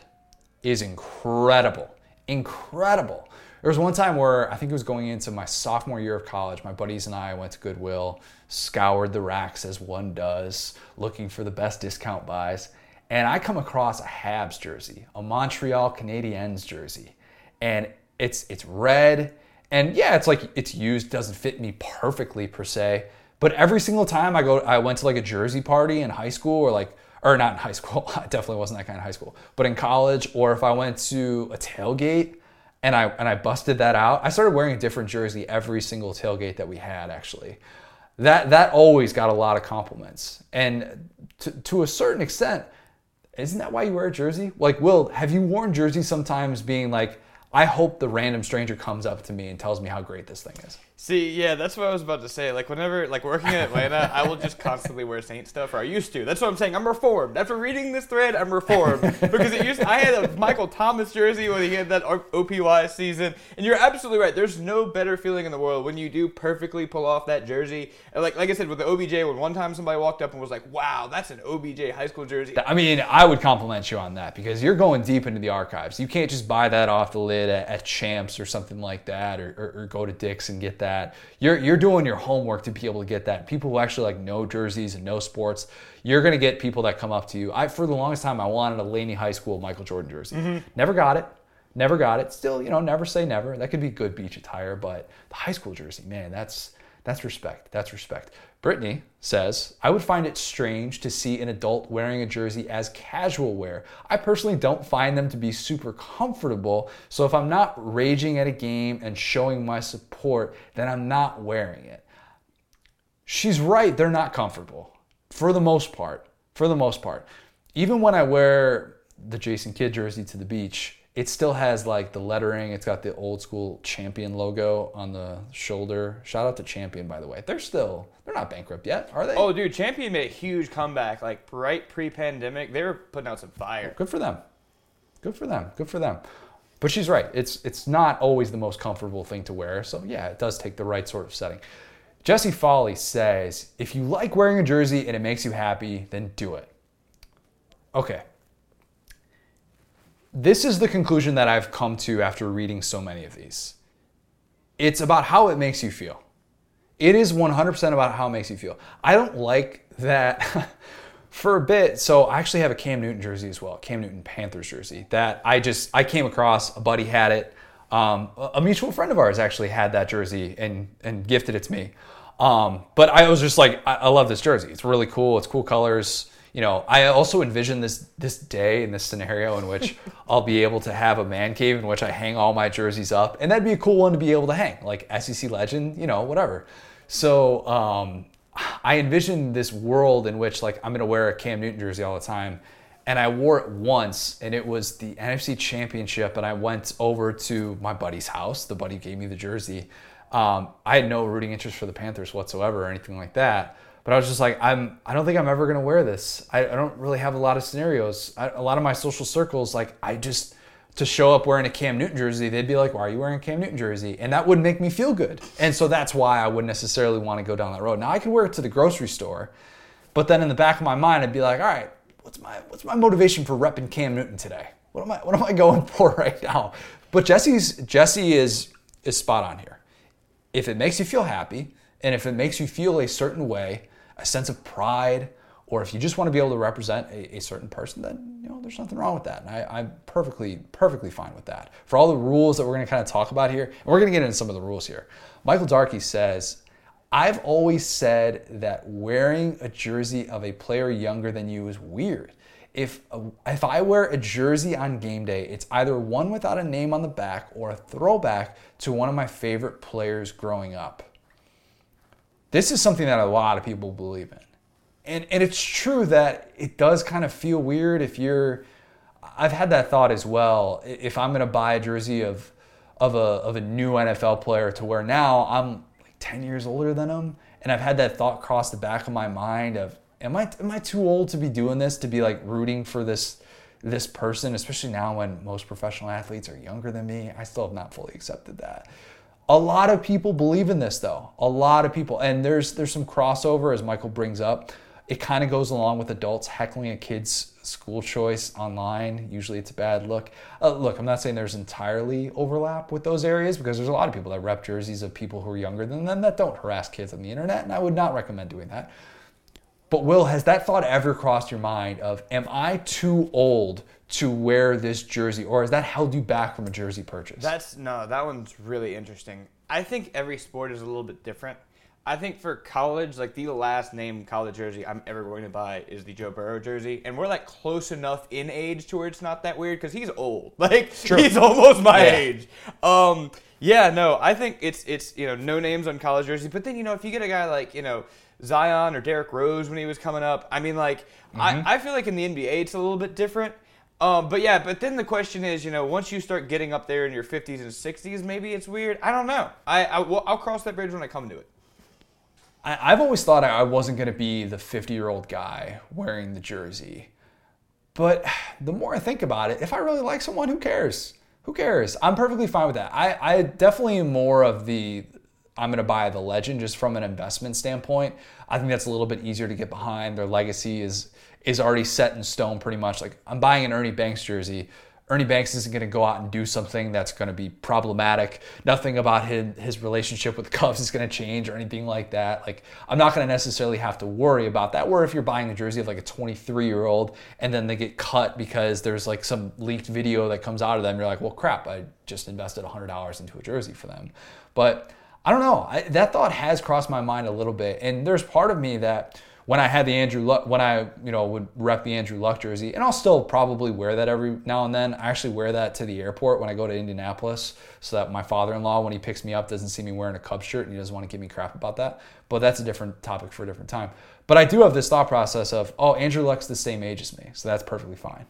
is incredible. Incredible. There was one time where I think it was going into my sophomore year of college. My buddies and I went to Goodwill, scoured the racks as one does, looking for the best discount buys. And I come across a Habs jersey, a Montreal Canadiens jersey. And it's it's red, and yeah, it's like it's used, doesn't fit me perfectly per se. But every single time I go, I went to like a jersey party in high school or like, or not in high school, I definitely wasn't that kind of high school, but in college, or if I went to a tailgate and I and I busted that out, I started wearing a different jersey every single tailgate that we had actually. That that always got a lot of compliments. And to, to a certain extent, isn't that why you wear a jersey? Like, Will, have you worn jerseys sometimes being like, I hope the random stranger comes up to me and tells me how great this thing is. See, yeah, that's what I was about to say. Like whenever, like working in Atlanta, I will just constantly wear Saint stuff, or I used to. That's what I'm saying. I'm reformed. After reading this thread, I'm reformed because it used. I had a Michael Thomas jersey when he had that OPOY season, and you're absolutely right. There's no better feeling in the world when you do perfectly pull off that jersey. And like, like I said with the OBJ, when one time somebody walked up and was like, "Wow, that's an OBJ high school jersey." I mean, I would compliment you on that because you're going deep into the archives. You can't just buy that off the lid at, at Champs or something like that, or, or, or go to Dick's and get that. You're you're doing your homework to be able to get that. People who actually like know jerseys and know sports, you're gonna get people that come up to you. I for the longest time I wanted a Laney High School Michael Jordan jersey. Mm-hmm. Never got it. Never got it. Still, you know, never say never. That could be good beach attire, but the high school jersey, man, that's that's respect. That's respect. Brittany says, I would find it strange to see an adult wearing a jersey as casual wear. I personally don't find them to be super comfortable, so if I'm not raging at a game and showing my support, then I'm not wearing it. She's right, they're not comfortable for the most part. For the most part. Even when I wear the Jason Kidd jersey to the beach, it still has like the lettering. It's got the old school Champion logo on the shoulder. Shout out to Champion, by the way. They're still they're not bankrupt yet, are they? Oh, dude, Champion made a huge comeback. Like right pre-pandemic, they were putting out some fire. Good for them. Good for them. Good for them. But she's right. It's it's not always the most comfortable thing to wear. So yeah, it does take the right sort of setting. Jesse Foley says, if you like wearing a jersey and it makes you happy, then do it. Okay, this is the conclusion that I've come to after reading so many of these. It's about how it makes you feel. It is 100% about how it makes you feel. I don't like that for a bit. So I actually have a Cam Newton jersey as well, Cam Newton Panthers jersey that I just I came across. A buddy had it. Um, a mutual friend of ours actually had that jersey and and gifted it to me. Um, but I was just like, I, I love this jersey. It's really cool. It's cool colors you know, I also envision this this day and this scenario in which I'll be able to have a man cave in which I hang all my jerseys up, and that'd be a cool one to be able to hang, like SEC legend, you know, whatever. So um, I envision this world in which like I'm gonna wear a Cam Newton jersey all the time, and I wore it once, and it was the NFC Championship, and I went over to my buddy's house. The buddy gave me the jersey. Um, I had no rooting interest for the Panthers whatsoever or anything like that. But I was just like, I'm. I don't think I'm ever gonna wear this. I, I don't really have a lot of scenarios. I, a lot of my social circles, like I just to show up wearing a Cam Newton jersey, they'd be like, "Why are you wearing a Cam Newton jersey?" And that wouldn't make me feel good. And so that's why I wouldn't necessarily want to go down that road. Now I could wear it to the grocery store, but then in the back of my mind, I'd be like, "All right, what's my what's my motivation for repping Cam Newton today? What am I what am I going for right now?" But Jesse's Jesse is is spot on here. If it makes you feel happy, and if it makes you feel a certain way, a sense of pride or if you just want to be able to represent a, a, certain person, then you know there's nothing wrong with that. And I, am perfectly, perfectly fine with that. For all the rules that we're going to kind of talk about here, and we're going to get into some of the rules here. Michael Darkey says, "I've always said that wearing a jersey of a player younger than you is weird. If if I wear a jersey on game day, it's either one without a name on the back or a throwback to one of my favorite players growing up." This is something that a lot of people believe in and and it's true that it does kind of feel weird if you're I've had that thought as well. If I'm going to buy a jersey of of a of a new NFL player to wear now, I'm like 10 years older than them and I've had that thought cross the back of my mind of am I am I too old to be doing this to be like rooting for this this person, especially now when most professional athletes are younger than me. I still have not fully accepted that. A lot of people believe in this though. A lot of people and there's there's some crossover as Michael brings up it kind of goes along with adults heckling a kid's school choice online. Usually it's a bad look. Uh, look, I'm not saying there's entirely overlap with those areas because there's a lot of people that rep jerseys of people who are younger than them that don't harass kids on the internet, and I would not recommend doing that. But Will, has that thought ever crossed your mind of, am I too old to wear this jersey, or has that held you back from a jersey purchase? That's no, that one's really interesting. I think every sport is a little bit different. I think for college, like the last name college jersey I'm ever going to buy is the Joe Burrow jersey, and we're like close enough in age to where it's not that weird because he's old. Like True. he's almost my yeah. age. Um, yeah, no, I think it's it's you know no names on college jerseys, but then you know if you get a guy like you know Zion or Derrick Rose when he was coming up, I mean like mm-hmm. I, I feel like in the NBA it's a little bit different. Um, but yeah, but then the question is, you know, once you start getting up there in your 50s and 60s, maybe it's weird. I don't know. I, I will cross that bridge when I come to it. I, have always thought I wasn't going to be the 50 year old guy wearing the jersey. But the more I think about it, if I really like someone, who cares? Who cares? I'm perfectly fine with that. I, I definitely am more of the I'm going to buy the legend just from an investment standpoint. I think that's a little bit easier to get behind. Their legacy is is already set in stone pretty much. Like I'm buying an Ernie Banks jersey. Ernie Banks isn't going to go out and do something that's going to be problematic. Nothing about his, his relationship with the Cubs is going to change or anything like that. Like, I'm not going to necessarily have to worry about that. Where if you're buying a jersey of like a 23 year old and then they get cut because there's like some leaked video that comes out of them, you're like, well, crap, I just invested $100 into a jersey for them. But I don't know. I, that thought has crossed my mind a little bit. And there's part of me that when I had the Andrew Luck, when I you know would rep the Andrew Luck jersey, and I'll still probably wear that every now and then. I actually wear that to the airport when I go to Indianapolis, so that my father-in-law, when he picks me up, doesn't see me wearing a Cubs shirt and he doesn't want to give me crap about that. But that's a different topic for a different time. But I do have this thought process of, oh, Andrew Luck's the same age as me, so that's perfectly fine.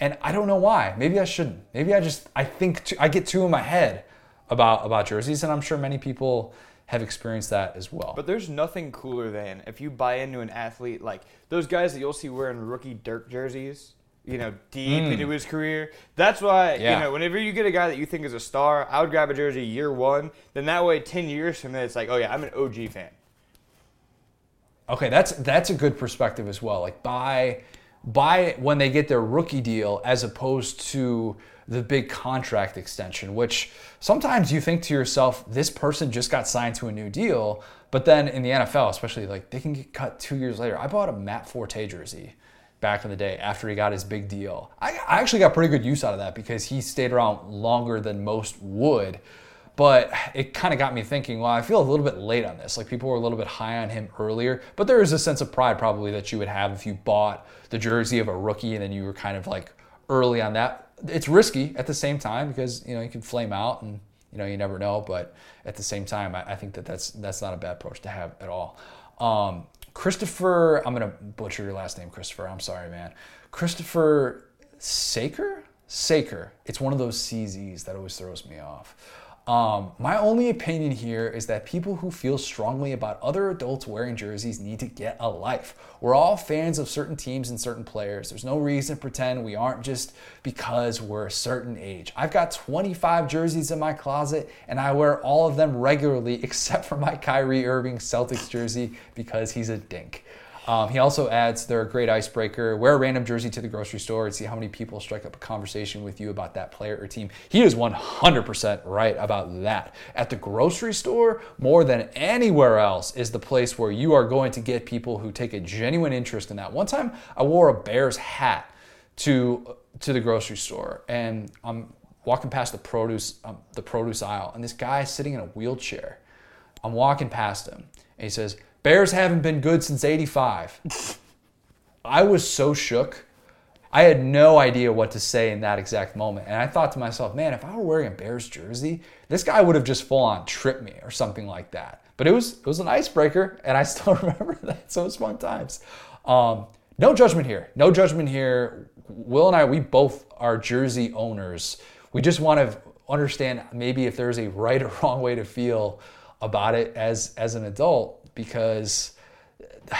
And I don't know why. Maybe I shouldn't. Maybe I just I think too, I get too in my head about about jerseys, and I'm sure many people have experienced that as well. But there's nothing cooler than if you buy into an athlete like those guys that you'll see wearing rookie Dirk jerseys, you know, deep mm. into his career. That's why, yeah. you know, whenever you get a guy that you think is a star, I would grab a jersey year one. Then that way, 10 years from then, it's like, oh, yeah, I'm an OG fan. Okay, that's that's a good perspective as well. Like buy buy when they get their rookie deal as opposed to the big contract extension, which sometimes you think to yourself, this person just got signed to a new deal. But then in the NFL, especially, like they can get cut two years later. I bought a Matt Forte jersey back in the day after he got his big deal. I, I actually got pretty good use out of that because he stayed around longer than most would. But it kind of got me thinking, well, I feel a little bit late on this. Like people were a little bit high on him earlier, but there is a sense of pride probably that you would have if you bought the jersey of a rookie and then you were kind of like early on that it's risky at the same time because you know you can flame out and you know you never know. But at the same time, I, I think that that's that's not a bad approach to have at all. Um, Christopher, I'm gonna butcher your last name, Christopher. I'm sorry, man. Christopher Saker. Saker. It's one of those CZs that always throws me off. Um, my only opinion here is that people who feel strongly about other adults wearing jerseys need to get a life. We're all fans of certain teams and certain players. There's no reason to pretend we aren't just because we're a certain age. I've got 25 jerseys in my closet and I wear all of them regularly except for my Kyrie Irving Celtics jersey because he's a dink. Um, he also adds they're a great icebreaker. Wear a random jersey to the grocery store and see how many people strike up a conversation with you about that player or team. He is 100% right about that. At the grocery store, more than anywhere else, is the place where you are going to get people who take a genuine interest in that. One time, I wore a Bears hat to to the grocery store, and I'm walking past the produce um, the produce aisle, and this guy is sitting in a wheelchair. I'm walking past him, and he says, "Bears haven't been good since '85." I was so shook. I had no idea what to say in that exact moment, and I thought to myself, "Man, if I were wearing a Bears jersey, this guy would have just full on tripped me or something like that." But it was it was an icebreaker, and I still remember that. So it was fun times. Um, no judgment here. No judgment here. Will and I, we both are jersey owners. We just want to understand maybe if there's a right or wrong way to feel about it as as an adult because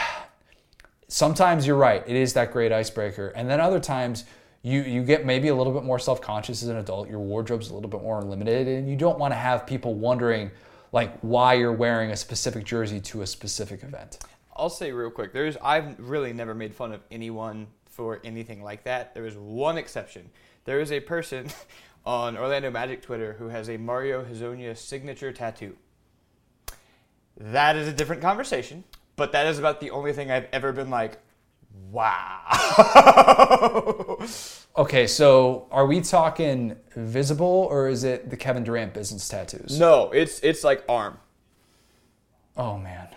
sometimes you're right it is that great icebreaker. And then other times you you get maybe a little bit more self-conscious as an adult your wardrobe's a little bit more limited and you don't want to have people wondering like why you're wearing a specific jersey to a specific event. I'll say real quick there's I've really never made fun of anyone for anything like that. There is one exception. There is a person on Orlando Magic Twitter who has a Mario Hezonja signature tattoo. That is a different conversation, but that is about the only thing I've ever been like, wow. okay, so are we talking visible or is it the Kevin Durant business tattoos? No, it's it's like arm. Oh man.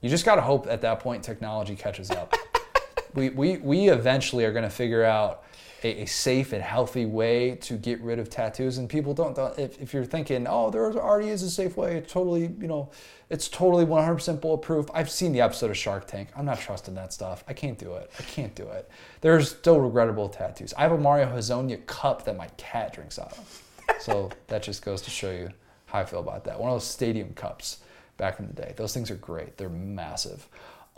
You just got to hope at that point technology catches up. we, we, we eventually are going to figure out a, a, safe and healthy way to get rid of tattoos. And people don't, if, if you're thinking, oh, there already is a safe way, it's totally, you know, it's totally 100% bulletproof. I've seen the episode of Shark Tank. I'm not trusting that stuff. I can't do it. I can't do it. There's still regrettable tattoos. I have a Mario Hezonja cup that my cat drinks out of. So that just goes to show you how I feel about that. One of those stadium cups back in the day. Those things are great. They're massive.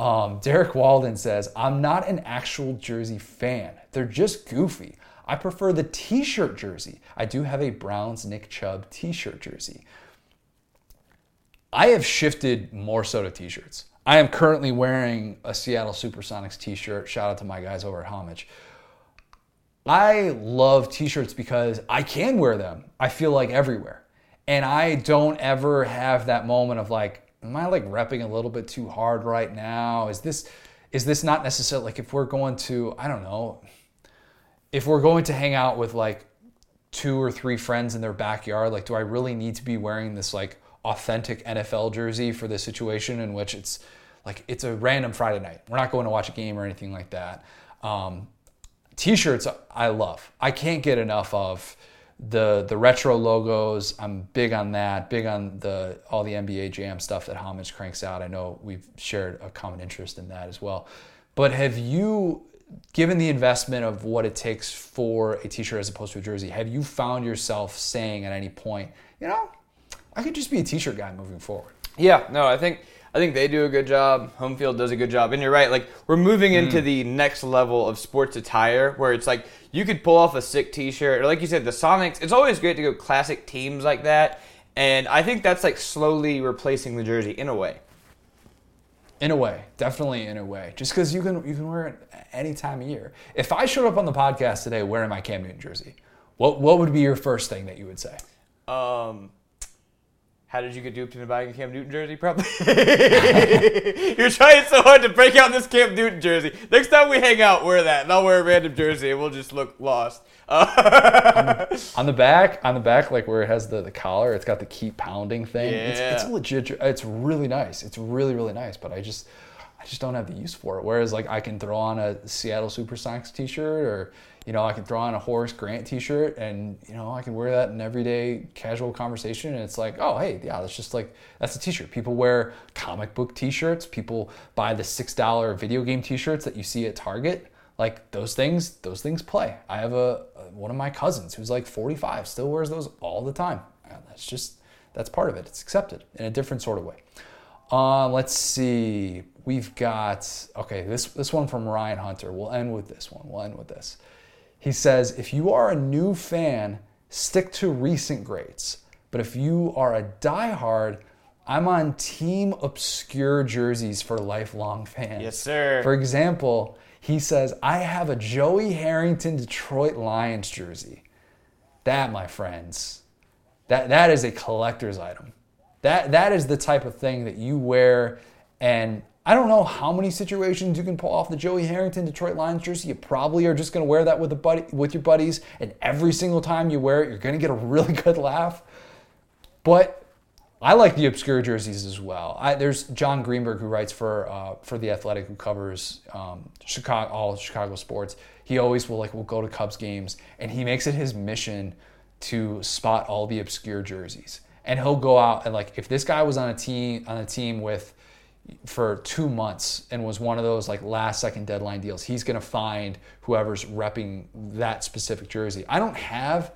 Um, Derek Walden says, I'm not an actual jersey fan. They're just goofy. I prefer the t shirt jersey. I do have a Browns Nick Chubb t shirt jersey. I have shifted more so to t shirts. I am currently wearing a Seattle Supersonics t shirt. Shout out to my guys over at Homage. I love t shirts because I can wear them, I feel like everywhere. And I don't ever have that moment of like, am I like repping a little bit too hard right now? Is this is this not necessarily like if we're going to I don't know if we're going to hang out with like two or three friends in their backyard, like do I really need to be wearing this like authentic NFL jersey for this situation in which it's like it's a random Friday night. We're not going to watch a game or anything like that. Um, t-shirts I love. I can't get enough of the the retro logos i'm big on that big on the all the nba jam stuff that homage cranks out. I know we've shared a common interest in that as well. But have you given the investment of what it takes for a t-shirt as opposed to a jersey have you found yourself saying at any point you know i could just be a t-shirt guy moving forward? Yeah no i think I think they do a good job. Home field does a good job. And you're right, like we're moving into mm. the next level of sports attire where it's like you could pull off a sick t-shirt or like you said the Sonics. It's always great to go classic teams like that. And I think that's like slowly replacing the jersey in a way. In a way, definitely in a way. Just because you can you can wear it any time of year. If I showed up on the podcast today wearing my Cam Newton jersey, what what would be your first thing that you would say? Um, how did you get duped into buying a Cam Newton jersey? Probably. You're trying so hard to break out this Cam Newton jersey. Next time we hang out, wear that, and I'll wear a random jersey, and we'll just look lost. on, the, on, the, back, on the back, like where it has the, the collar, it's got the keep pounding thing. Yeah. It's, it's legit. It's really nice. It's really really nice. But I just, I just don't have the use for it. Whereas like I can throw on a Seattle Super SuperSonics T-shirt or you know, I can throw on a Horace Grant t-shirt and, you know, I can wear that in everyday casual conversation. And it's like, oh, hey, yeah, that's just like, that's a t-shirt. People wear comic book t-shirts. People buy the $6 video game t-shirts that you see at Target. Like those things, those things play. I have a, one of my cousins who's like 45, still wears those all the time. And that's just, that's part of it. It's accepted in a different sort of way. Uh, let's see. We've got, okay, this, this one from Ryan Hunter. We'll end with this one. We'll end with this. He says, if you are a new fan, stick to recent greats. But if you are a diehard, I'm on Team Obscure Jerseys for lifelong fans. Yes, sir. For example, he says, I have a Joey Harrington Detroit Lions jersey. That, my friends, that, that is a collector's item. That, that is the type of thing that you wear. And I don't know how many situations you can pull off the Joey Harrington Detroit Lions jersey. You probably are just going to wear that with, a buddy, with your buddies. And every single time you wear it, you're going to get a really good laugh. But I like the obscure jerseys as well. I, there's Jon Greenberg who writes for uh, for the Athletic, who covers um, Chicago all Chicago sports. He always will like will go to Cubs games, and he makes it his mission to spot all the obscure jerseys. And he'll go out and like if this guy was on a team on a team with for two months and was one of those like last second deadline deals, he's gonna find whoever's repping that specific jersey. I don't have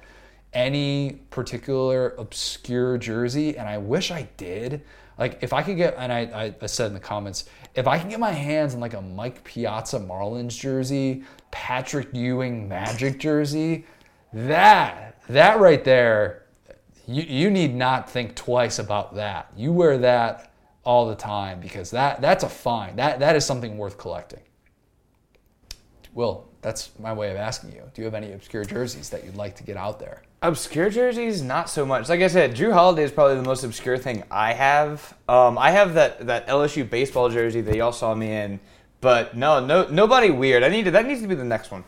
any particular obscure jersey, and I wish I did. Like if I could get, and I, I said in the comments, if I can get my hands on like a Mike Piazza Marlins jersey, Patrick Ewing Magic jersey, that that right there, you you need not think twice about that. You wear that all the time because that that's a fine. That that is something worth collecting. Will, that's my way of asking you. Do you have any obscure jerseys that you'd like to get out there? Obscure jerseys, not so much. Like I said, Jrue Holiday is probably the most obscure thing I have. Um, I have that, that LSU baseball jersey that y'all saw me in, but no, no, nobody weird. I need to, that needs to be the next one.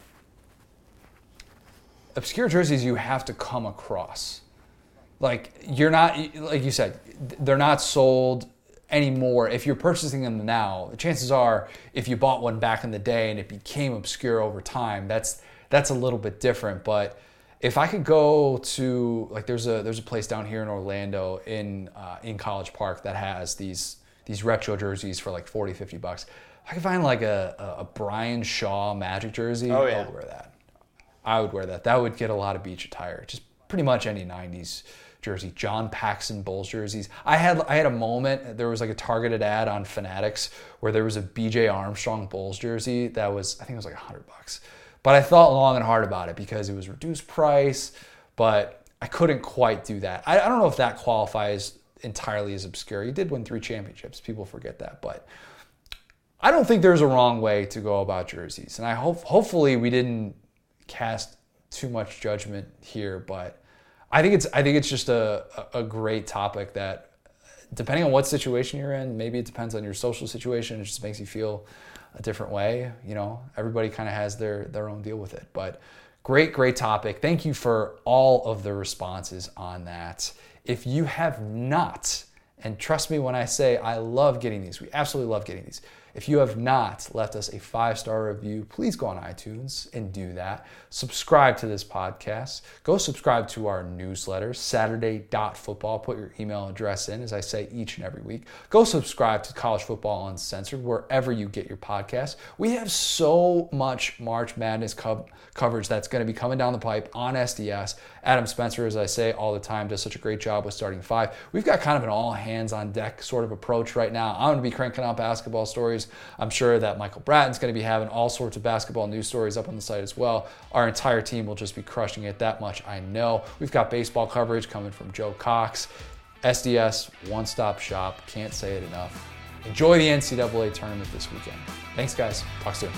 Obscure jerseys you have to come across. Like you're not, like you said, they're not sold anymore. If you're purchasing them now, the chances are if you bought one back in the day and it became obscure over time, that's that's a little bit different. But if I could go to like there's a there's a place down here in Orlando in uh, in College Park that has these these retro jerseys for like 40 50 bucks. If I could find like a, a Brian Shaw Magic jersey, oh, yeah. I would wear that. I would wear that. That would get a lot of beach attire. Just pretty much any 90s jersey, John Paxson Bulls jerseys. I had I had a moment. There was like a targeted ad on Fanatics where there was a B.J. Armstrong Bulls jersey that was I think it was like hundred bucks. But I thought long and hard about it because it was reduced price. But I couldn't quite do that. I, I don't know if that qualifies entirely as obscure. He did win three championships. People forget that, but. I don't think there's a wrong way to go about jerseys, and I hope hopefully we didn't cast too much judgment here, but I think it's I think it's just a a great topic that depending on what situation you're in, maybe it depends on your social situation. It just makes you feel a different way. You know, everybody kind of has their their own deal with it. But great, great topic. Thank you for all of the responses on that. If you have not, and trust me when I say I love getting these, we absolutely love getting these. If you have not left us a five star review, please go on iTunes and do that. Subscribe to this podcast. Go subscribe to our newsletter, Saturday.football. Put your email address in, as I say each and every week. Go subscribe to College Football Uncensored wherever you get your podcast. We have so much March Madness co- coverage that's going to be coming down the pipe on SDS. Adam Spencer, as I say all the time, does such a great job with starting five. We've got kind of an all hands on deck sort of approach right now. I'm going to be cranking out basketball I'm sure that Michael Bratton's going to be having all sorts of basketball news stories up on the site as well. Our entire team will just be crushing it. That much I know. We've got baseball coverage coming from Joe Cox. SDS, one stop shop. Can't say it enough. Enjoy the NCAA tournament this weekend. Thanks, guys. Talk soon.